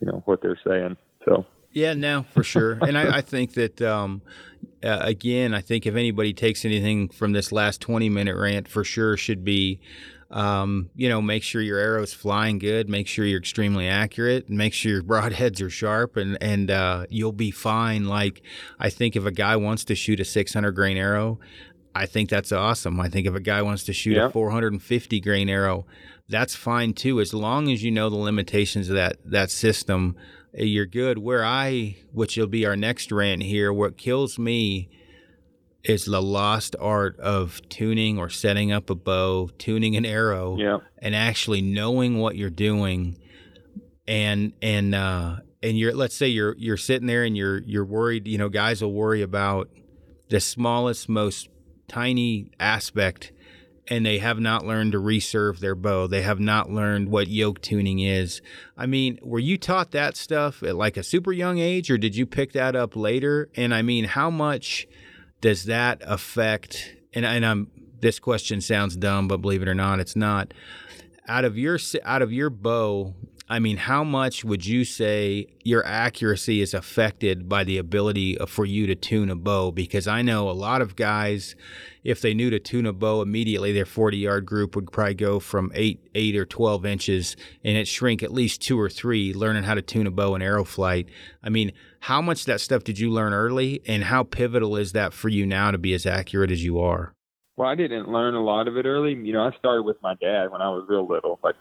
you know, what they're saying. So. Yeah, no, for sure. and I, I think that, um, uh, again, I think if anybody takes anything from this last 20 minute rant, for sure should be, um, you know, make sure your arrow's flying good, make sure you're extremely accurate, and make sure your broadheads are sharp, and, and uh, you'll be fine. Like, I think if a guy wants to shoot a 600 grain arrow, I think that's awesome. I think if a guy wants to shoot Yeah. a 450 grain arrow, that's fine too, as long as you know the limitations of that that system. eh, You're good. Where I, which will be our next rant here, what kills me is the lost art of tuning or setting up a bow, tuning an arrow, Yeah. and actually knowing what you're doing and and uh and you're let's say you're you're sitting there and you're you're worried you know guys will worry about the smallest most tiny aspect and they have not learned to reserve their bow. They have not learned what yoke tuning is. I mean were you taught that stuff at like a super young age or did you pick that up later? And i mean how much does that affect and, and i'm this question sounds dumb but believe it or not it's not. Out of your out of your bow i mean how much would you say your accuracy is affected by the ability for you to tune a bow? Because i know a lot of guys if they knew to tune a bow immediately their 40 yard group would probably go from 8 8 or 12 inches and it shrink at least 2 or 3 learning how to tune a bow and arrow flight. I mean how much that stuff did you learn early and how pivotal is that for you now to be as accurate as you are? Well, I didn't learn a lot of it early. You know, I started with my dad when I was real little, like,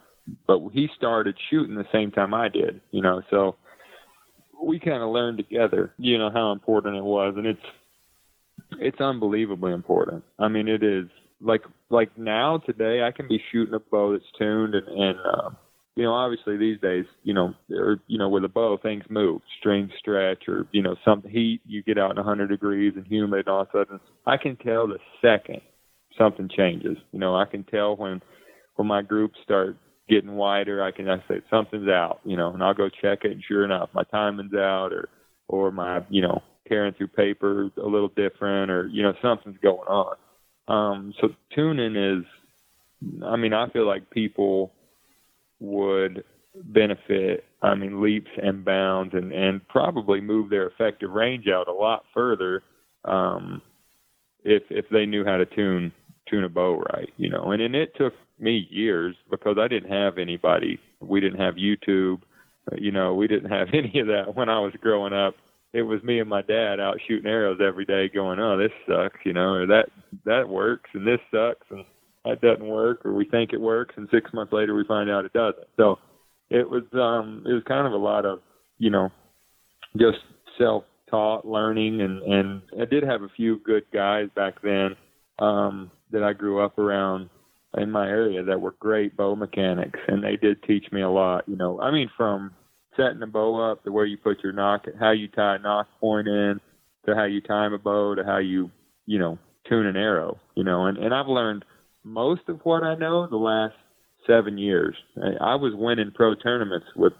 but he started shooting the same time I did. You know, so we kind of learned together. You know how important it was, and it's it's unbelievably important. I mean, it is like like now today I can be shooting a bow that's tuned and and uh, you know obviously these days you know or you know with a bow things move strings stretch or you know some heat you get out in 100 degrees and humid and all of a sudden I can tell the second something changes. You know, I can tell when when my groups start getting wider, I can I say something's out, you know, and I'll go check it, and sure enough, my timing's out, or or my you know tearing through paper a little different, or you know something's going on. Um, so tuning is, I mean, I feel like people would benefit. I mean, leaps and bounds, and and probably move their effective range out a lot further um, if if they knew how to tune tune a bow right, you know. And and it took me years because I didn't have anybody. We didn't have YouTube, you know. We didn't have any of that when I was growing up. It was me and my dad out shooting arrows every day, going, "Oh, this sucks," you know, or that that works, and this sucks, and that doesn't work, or we think it works, and six months later we find out it doesn't. So it was um it was kind of a lot of you know just self taught learning and and I did have a few good guys back then um that I grew up around in my area that were great bow mechanics and they did teach me a lot you know. I mean from setting a bow up to where you put your nock how you tie a nock point in to how you time a bow to how you you know tune an arrow you know. And and I've learned most of what I know the last seven years. I was winning pro tournaments with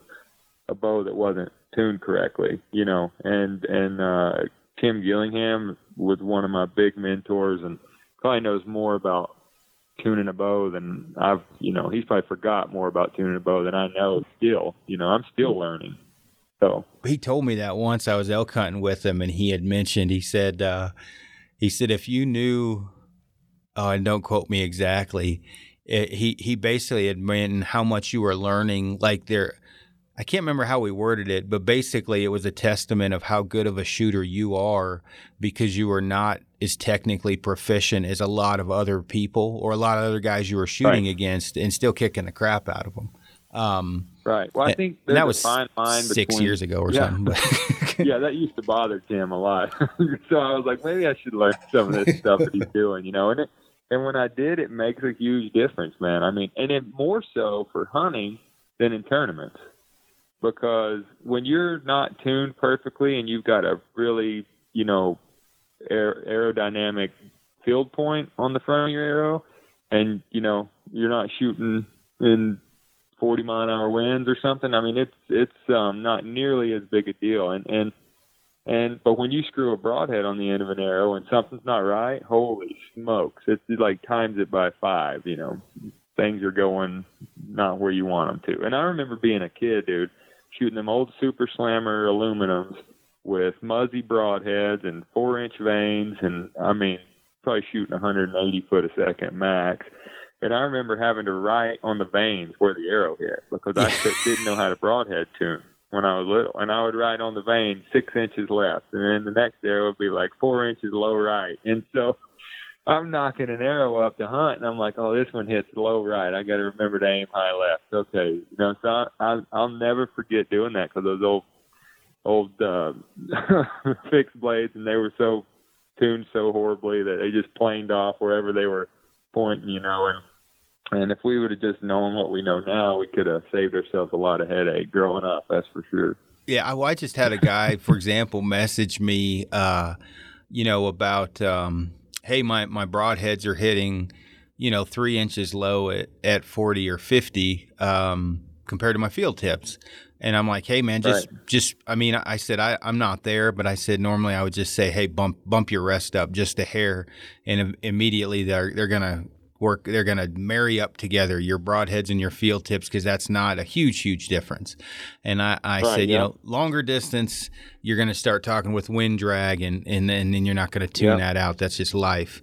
a bow that wasn't tuned correctly, you know, and and uh Tim Gillingham was one of my big mentors and probably knows more about tuning a bow than I've, you know, he's probably forgot more about tuning a bow than I know still. You know, I'm still learning. So he told me that once I was elk hunting with him and he had mentioned, he said, uh, he said, if you knew, oh, and don't quote me exactly, it, he he basically admitted how much you were learning. Like there, I can't remember how we worded it, but basically it was a testament of how good of a shooter you are because you were not as technically proficient as a lot of other people or a lot of other guys you were shooting right. against, and still kicking the crap out of them. Um, right. Well, I think that was fine line six between, years ago or yeah. something. yeah, that used to bother Tim a lot. so I was like, maybe I should learn some of this stuff that he's doing, you know. And it, and when I did, it makes a huge difference, man. I mean, and it more so for hunting than in tournaments. Because when you're not tuned perfectly and you've got a really, you know, aer- aerodynamic field point on the front of your arrow, and you know you're not shooting in 40 mile an hour winds or something. I mean, it's it's um, not nearly as big a deal. And and and but when you screw a broadhead on the end of an arrow and something's not right, holy smokes! It's like times it by five. You know, things are going not where you want them to. And I remember being a kid, dude, shooting them old Super Slammer aluminums with muzzy broadheads and four inch vanes, and I mean, probably shooting 180 foot a second max. And I remember having to write on the vanes where the arrow hit because I didn't know how to broadhead tune when I was little, and I would write on the vane six inches left, and then the next arrow would be like four inches low right, and so I'm knocking an arrow up to hunt, and I'm like, oh, this one hits low right. I got to remember to aim high left. Okay, you know, so I, I I'll never forget doing that because those old old uh, fixed blades, and they were so tuned so horribly that they just planed off wherever they were pointing, you know, and and if we would have just known what we know now, we could have saved ourselves a lot of headache growing up. That's for sure. Yeah, I, I just had a guy, for example, message me, uh, you know, about, um, hey, my my broadheads are hitting, you know, three inches low at, at forty or fifty um, compared to my field tips. And I'm like, hey man, just right. just I mean, I said I, I'm not there, but I said normally I would just say, hey, bump bump your rest up just a hair, and immediately they're they're gonna work they're going to marry up together your broadheads and your field tips because that's not a huge huge difference and i, I right, said yeah. you know longer distance you're going to start talking with wind drag and and, and then you're not going to tune yeah. that out that's just life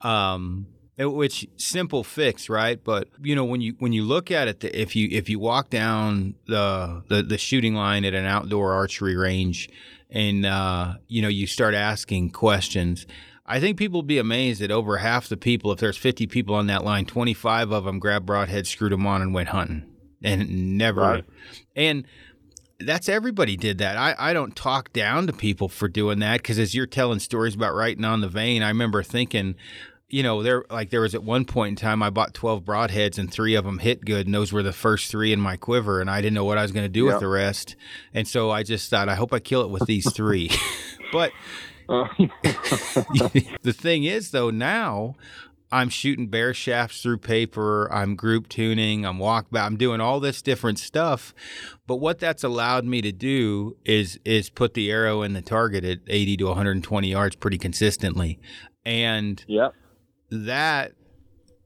um, which simple fix right but you know when you when you look at it if you if you walk down the the, the shooting line at an outdoor archery range and uh, you know you start asking questions I think people will be amazed that over half the people, if there's 50 people on that line, 25 of them grabbed broadhead, screwed them on, and went hunting, and never. Right. And that's everybody did that. I, I don't talk down to people for doing that because as you're telling stories about writing on the vane, I remember thinking, you know, there like there was at one point in time I bought 12 broadheads and three of them hit good, and those were the first three in my quiver, and I didn't know what I was going to do yep. with the rest, and so I just thought I hope I kill it with these three, but uh. the thing is, though, now I'm shooting bare shafts through paper. I'm group tuning. I'm walk back. I'm doing all this different stuff. But what that's allowed me to do is is put the arrow in the target at 80 to 120 yards pretty consistently, and yep. That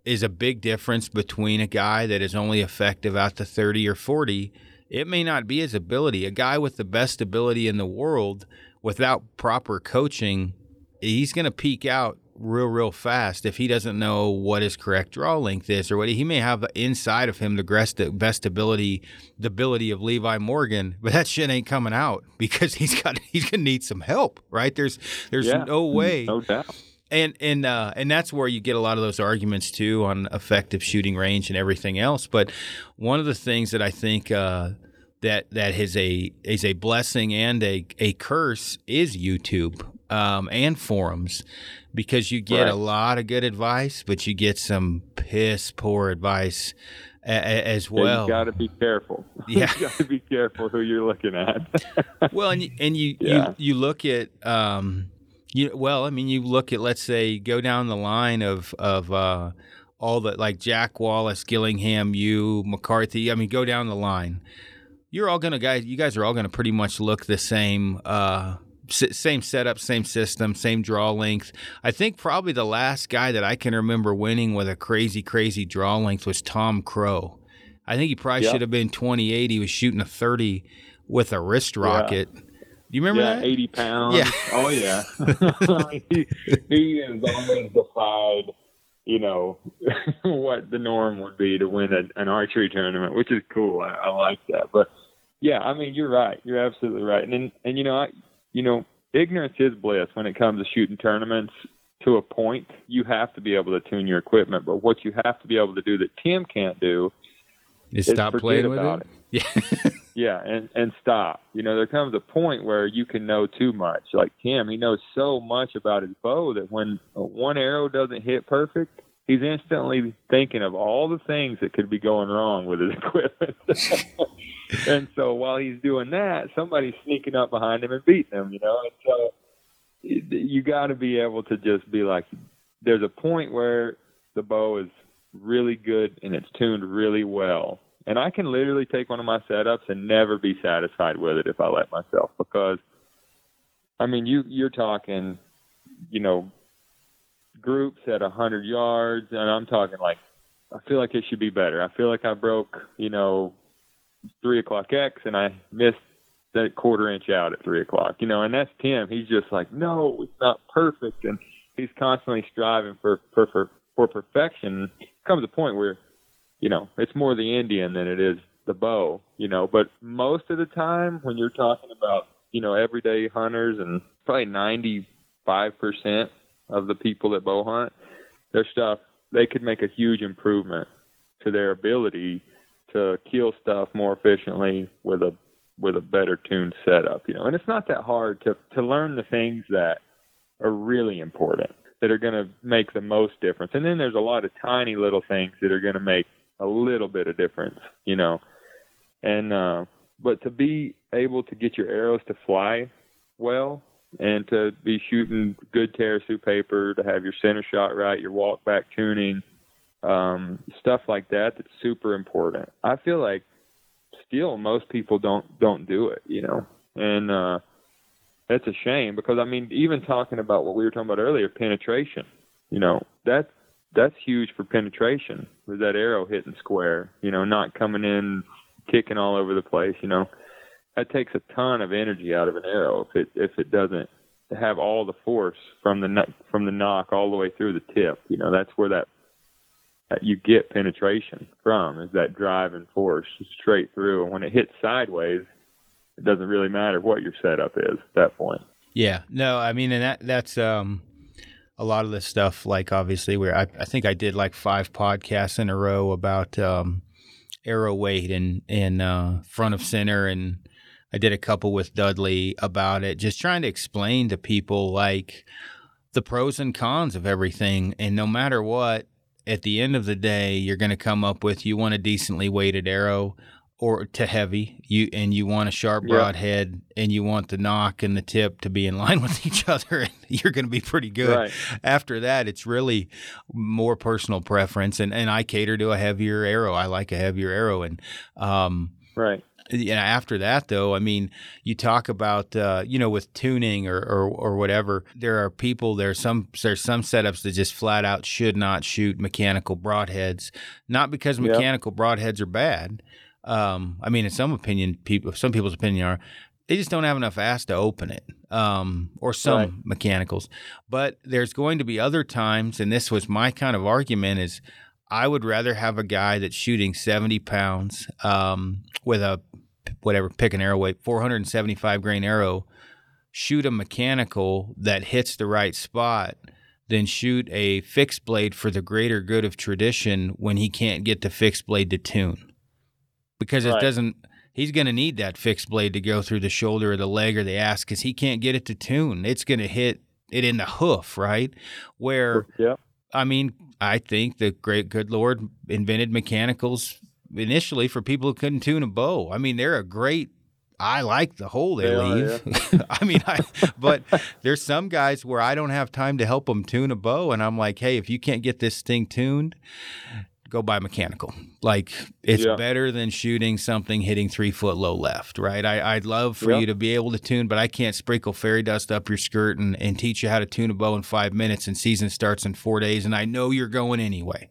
is a big difference between a guy that is only effective out to 30 or 40. It may not be his ability. A guy with the best ability in the world without proper coaching, he's going to peak out real, real fast if he doesn't know what his correct draw length is or what he may have inside of him the best, best ability, the ability of Levi Morgan, but that shit ain't coming out because he's got he's gonna need some help, right? There's there's yeah, no mm-hmm. way, no doubt. And and uh, and that's where you get a lot of those arguments too on effective shooting range and everything else. But one of the things that I think uh, that that is a is a blessing and a a curse is YouTube um, and forums because you get Right. a lot of good advice, but you get some piss poor advice a, a- as well. you got to be careful. Yeah. you got to be careful who you're looking at. well, and you, and you, Yeah. you you look at um, you well, I mean, you look at let's say go down the line of of uh, all the like Jack Wallace, Gillingham, you McCarthy. I mean, go down the line. You're all gonna guys. You guys are all gonna pretty much look the same. Uh, same setup, same system, same draw length. I think probably the last guy that I can remember winning with a crazy, crazy draw length was Tom Crow. I think he probably Yeah. should have been 28. He was shooting a 30 with a wrist rocket. Do you remember yeah, that? 80 pounds. Yeah. Oh, yeah. He, he has always defied, you know, what the norm would be to win a, an archery tournament, which is cool. I, I like that. But yeah, I mean, you're right. You're absolutely right. And, and, and you know, I, you know, ignorance is bliss when it comes to shooting tournaments to a point. You have to be able to tune your equipment. But what you have to be able to do that Tim can't do is stop playing with about it. Yeah. Yeah, and and stop. You know, there comes a point where you can know too much. Like Tim, he knows so much about his bow that when one arrow doesn't hit perfect, he's instantly thinking of all the things that could be going wrong with his equipment. and so while he's doing that, somebody's sneaking up behind him and beating him. You know, and so you- you got to be able to just be like, there's a point where the bow is really good and it's tuned really well. And I can literally take one of my setups and never be satisfied with it if I let myself because I mean you you're talking, you know, groups at a hundred yards and I'm talking like I feel like it should be better. I feel like I broke, you know, three o'clock X and I missed that quarter inch out at three o'clock. You know, and that's Tim. He's just like, No, it's not perfect and he's constantly striving for for for, for perfection. Comes a point where you know, it's more the Indian than it is the bow, you know, but most of the time when you're talking about, you know, everyday hunters and probably 95% of the people that bow hunt, their stuff, they could make a huge improvement to their ability to kill stuff more efficiently with a with a better tuned setup, you know. And it's not that hard to to learn the things that are really important that are going to make the most difference. And then there's a lot of tiny little things that are going to make a little bit of difference, you know. And uh but to be able to get your arrows to fly well and to be shooting good tear through paper, to have your center shot right, your walk back tuning, um, stuff like that that's super important. I feel like still most people don't don't do it, you know. And uh that's a shame because I mean even talking about what we were talking about earlier, penetration, you know, that's that's huge for penetration with that arrow hitting square, you know, not coming in kicking all over the place, you know. That takes a ton of energy out of an arrow if it if it doesn't have all the force from the from the nock all the way through the tip. You know, that's where that, that you get penetration from is that driving force straight through. And when it hits sideways, it doesn't really matter what your setup is at that point. Yeah, no, I mean, and that that's um, a lot of this stuff. Like obviously, where I, I think I did like five podcasts in a row about um, arrow weight and and uh, front of center, and I did a couple with Dudley about it, just trying to explain to people like the pros and cons of everything, and no matter what, at the end of the day, you're going to come up with you want a decently weighted arrow. Or to heavy you and you want a sharp broadhead and you want the nock and the tip to be in line with each other and you're going to be pretty good Right. after that it's really more personal preference and, and i cater to a heavier arrow i like a heavier arrow and um, Right. yeah, after that though, I mean, you talk about uh, you know with tuning or, or or whatever. There are people there's some there's some setups that just flat out should not shoot mechanical broadheads, not because mechanical broadheads are bad. Um, I mean, in some opinion, people some people's opinion are they just don't have enough ass to open it, um, or some Right. mechanicals. But there's going to be other times, and this was my kind of argument is. I would rather have a guy that's shooting 70 pounds um, with a whatever, pick an arrow weight, 475 grain arrow, shoot a mechanical that hits the right spot, than shoot a fixed blade for the greater good of tradition when he can't get the fixed blade to tune. Because it Right. doesn't, he's going to need that fixed blade to go through the shoulder or the leg or the ass because he can't get it to tune. It's going to hit it in the hoof, right? Where Yeah. I mean, I think the great good Lord invented mechanicals initially for people who couldn't tune a bow. I mean, they're a great. I like the hole they, They are, leave. I mean, I but there's some guys where I don't have time to help them tune a bow, and I'm like, hey, if you can't get this thing tuned, go buy mechanical. Like it's Yeah. better than shooting something hitting three foot low left, right? I, I'd love for Yeah. you to be able to tune, but I can't sprinkle fairy dust up your skirt and, and teach you how to tune a bow in five minutes. And season starts in four days, and I know you're going anyway.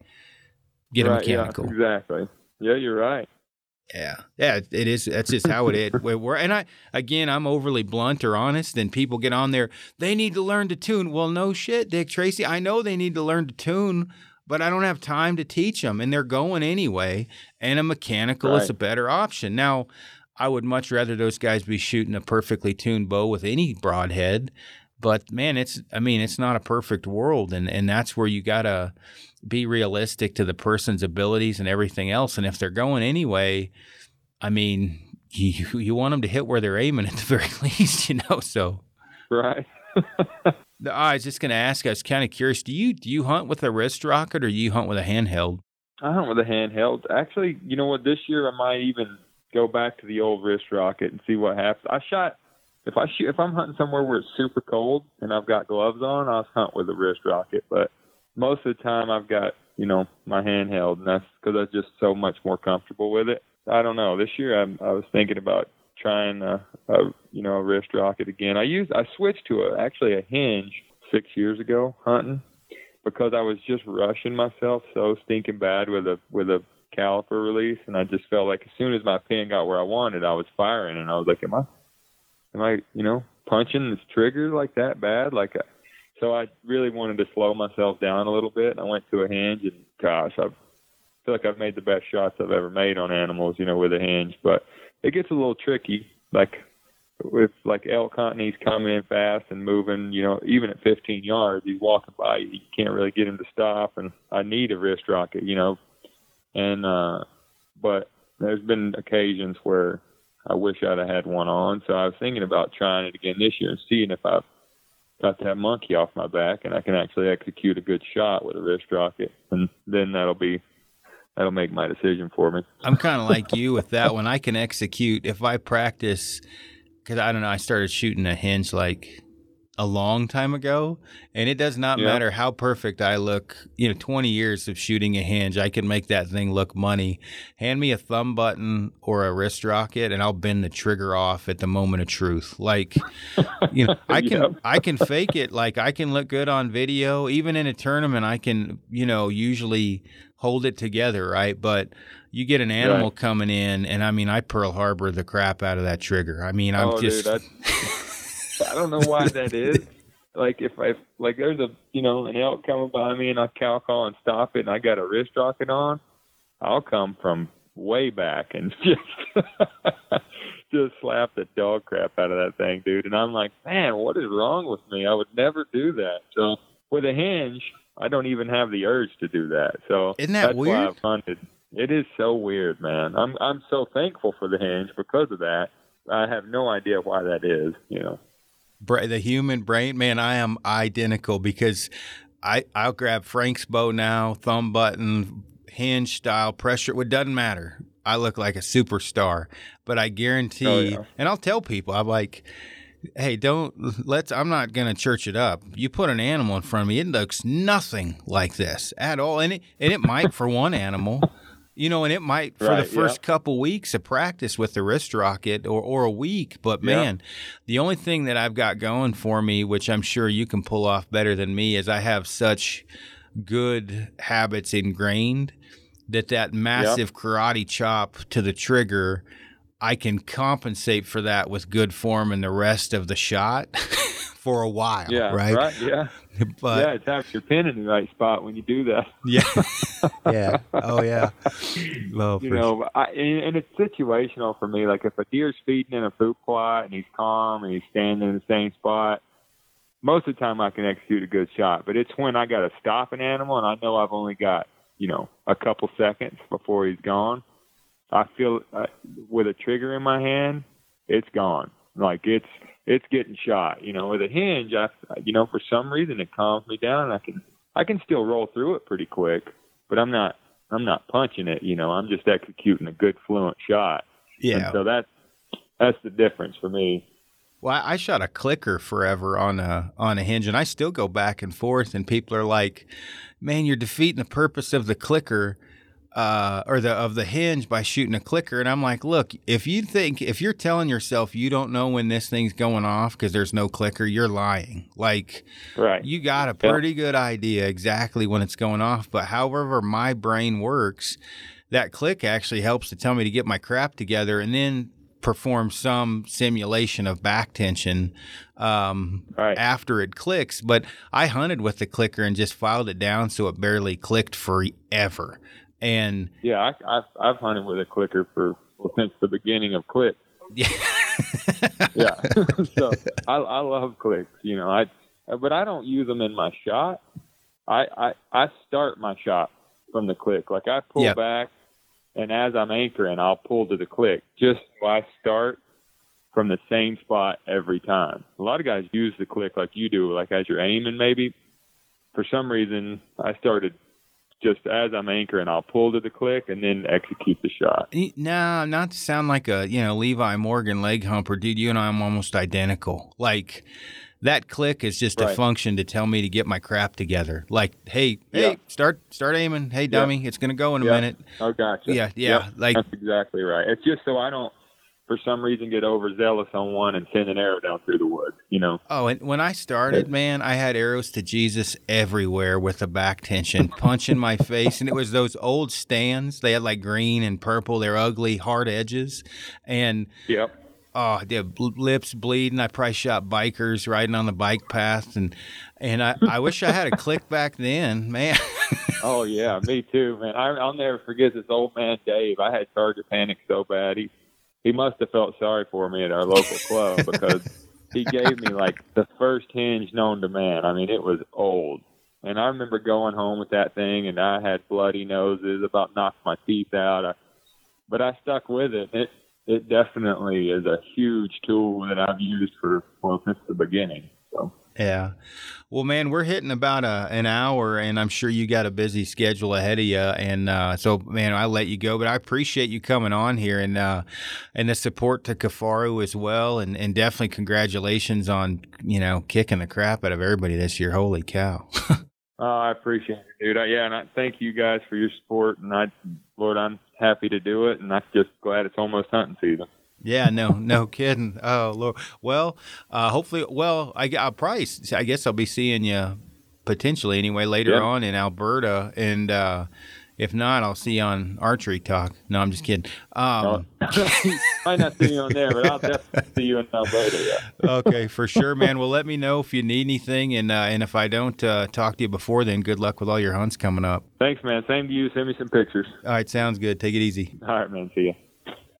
Get a mechanical. Yeah, exactly. Yeah, you're right. Yeah, yeah, it is. That's just how it is. We're- and I again, I'm overly blunt or honest, and people get on there. They need to learn to tune. Well, no shit, Dick Tracy. I know they need to learn to tune, but I don't have time to teach them, and they're going anyway. And a mechanical is a better option. Now, I would much rather those guys be shooting a perfectly tuned bow with any broadhead. But man, it's I mean, it's not a perfect world, and and that's where you gotta be realistic to the person's abilities and everything else. And if they're going anyway, I mean, you you want them to hit where they're aiming at the very least, you know. So Right. the, oh, I was just going to ask. I was kind of curious. Do you do you hunt with a wrist rocket or do you hunt with a handheld? I hunt with a handheld. Actually, you know what? This year I might even go back to the old wrist rocket and see what happens. I shot. If I shoot, if I'm hunting somewhere where it's super cold and I've got gloves on, I'll hunt with a wrist rocket. But most of the time, I've got you know my handheld, and that's because I'm just so much more comfortable with it. I don't know. This year, I'm, I was thinking about trying a, a you know wrist rocket again. I used I switched to a actually a hinge six years ago hunting because I was just rushing myself so stinking bad with a with a caliper release, and I just felt like as soon as my pin got where I wanted, I was firing, and I was like, am I, am I, you know, punching this trigger like that bad? Like, I, so I really wanted to slow myself down a little bit, and I went to a hinge, and gosh, I feel like I've made the best shots I've ever made on animals, you know, with a hinge, but it gets a little tricky, like with like elk hunting, he's coming in fast and moving. You know, even at 15 yards, he's walking by. You can't really get him to stop, and I need a wrist rocket. You know, and uh, but there's been occasions where I wish I'd have had one on. So I was thinking about trying it again this year and seeing if I've got that monkey off my back and I can actually execute a good shot with a wrist rocket, and then that'll be that'll make my decision for me. I'm kind of like you with that one. I can execute if I practice because I don't know. I started shooting a hinge like a long time ago, and it does not Yeah. matter how perfect I look. You know, 20 years of shooting a hinge, I can make that thing look money. Hand me a thumb button or a wrist rocket, and I'll bend the trigger off at the moment of truth. Like, you know, I can. I can fake it. Like I can look good on video, even in a tournament. I can, you know, usually hold it together, right? But you get an animal Right. coming in, and I mean, I Pearl Harbor the crap out of that trigger. I mean, I'm oh, just. dude, don't know why that is. Like if I like there's a you know an elk coming by me and I cow call and stop it and I got a wrist rocket on, I'll come from way back and just just slap the dog crap out of that thing, dude. And I'm like, man, what is wrong with me? I would never do that. So with a hinge, I don't even have the urge to do that. So Isn't that that's weird? why I've hunted. It is so weird, man. I'm I'm so thankful for the hinge because of that. I have no idea why that is. You know. Bra- the human brain, man, I am identical because I I'll grab Frank's bow now, thumb button, hinge style, pressure. It doesn't matter. I look like a superstar. But I guarantee, Oh, yeah. and I'll tell people, I'm like, hey, don't let's. I'm not gonna church it up. You put an animal in front of me, it looks nothing like this at all, and it and it might for one animal. You know, and it might for Right, the first yeah. couple weeks of practice with the wrist rocket or, or a week. But Yeah. man, the only thing that I've got going for me, which I'm sure you can pull off better than me, is I have such good habits ingrained that that massive karate chop to the trigger, I can compensate for that with good form in the rest of the shot for a while. Yeah. Right. Yeah. But yeah. It's having your pin in the right spot when you do that. yeah. yeah. Oh yeah. Well, you know, I, and, and it's situational for me. Like if a deer's feeding in a food plot and he's calm and he's standing in the same spot, most of the time I can execute a good shot. But it's when I got to stop an animal and I know I've only got you know a couple seconds before he's gone. I feel uh, with a trigger in my hand, it's gone. Like it's it's getting shot. You know, with a hinge, I you know for some reason it calms me down. And I can I can still roll through it pretty quick, but I'm not I'm not punching it. You know, I'm just executing a good fluent shot. yeah. And so that's that's the difference for me. Well, I I shot a clicker forever on a on a hinge, and I still go back and forth. And people are like, "Man, you're defeating the purpose of the clicker, uh, or the of the hinge by shooting a clicker." And I'm like, "Look, if you think if you're telling yourself you don't know when this thing's going off because there's no clicker, you're lying. Like, Right. you got a Yeah. pretty good idea exactly when it's going off. But however my brain works, that click actually helps to tell me to get my crap together and then perform some simulation of back tension um, Right. after it clicks. But I hunted with the clicker and just filed it down so it barely clicked forever. And Yeah, I, I've I've hunted with a clicker for well, since the beginning of click. yeah, Yeah. so I I love clicks. You know, I but I don't use them in my shot. I I I start my shot from the click. Like I pull Yep. back, and as I'm anchoring, I'll pull to the click. Just so I start from the same spot every time. A lot of guys use the click like you do, like as you're aiming. Maybe for some reason, I started just as I'm anchoring, I'll pull to the click and then execute the shot. no, not to sound like a you know Levi Morgan leg humper, dude. You and I am almost identical. Like that click is just a function to tell me to get my crap together. Like, hey, Yeah. hey, start start aiming. Hey, dummy, it's gonna go in a Yeah. minute. Oh, gotcha. Yeah, yeah, like- that's exactly right. It's just so I don't, for some reason, get overzealous on one and send an arrow down through the wood, You know. Oh, and when I started, man, I had arrows to Jesus everywhere with the back tension, punching my face, and it was those old stands. They had like green and purple. They're ugly, hard edges, and Yep. oh, the lips bleeding. I probably shot bikers riding on the bike path, and and I, I wish I had a click back then, man. Oh yeah, me too, man. I, I'll never forget this old man Dave. I had target panic so bad. He he must have felt sorry for me at our local club because he gave me like the first hinge known to man. I mean, it was old. And I remember going home with that thing, and I had bloody noses, about knocked my teeth out. I, but I stuck with it. It it definitely is a huge tool that I've used for well since the beginning. So Yeah. Well, man, we're hitting about a, an hour, and I'm sure you got a busy schedule ahead of you. And uh, so, man, I'll let you go, but I appreciate you coming on here and uh, and the support to Kifaru as well, and, and definitely congratulations on you know kicking the crap out of everybody this year. Holy cow! Oh, I appreciate it, dude. I, yeah, and I thank you guys for your support. And I, Lord, I'm happy to do it, and I'm just glad it's almost hunting season. Yeah, no, no kidding. Oh Lord. Well, uh, hopefully, well, I, I'll probably, I guess I'll be seeing you potentially anyway later Yeah. on in Alberta, and uh, if not, I'll see you on Archery Talk. No, I'm just kidding. Um, Might not see you on there, but I'll definitely see you in Alberta. Yeah. okay, for sure, man. Well, let me know if you need anything, and uh, and if I don't uh, talk to you before then, good luck with all your hunts coming up. Thanks, man. Same to you. Send me some pictures. All right, sounds good. Take it easy. All right, man. See ya.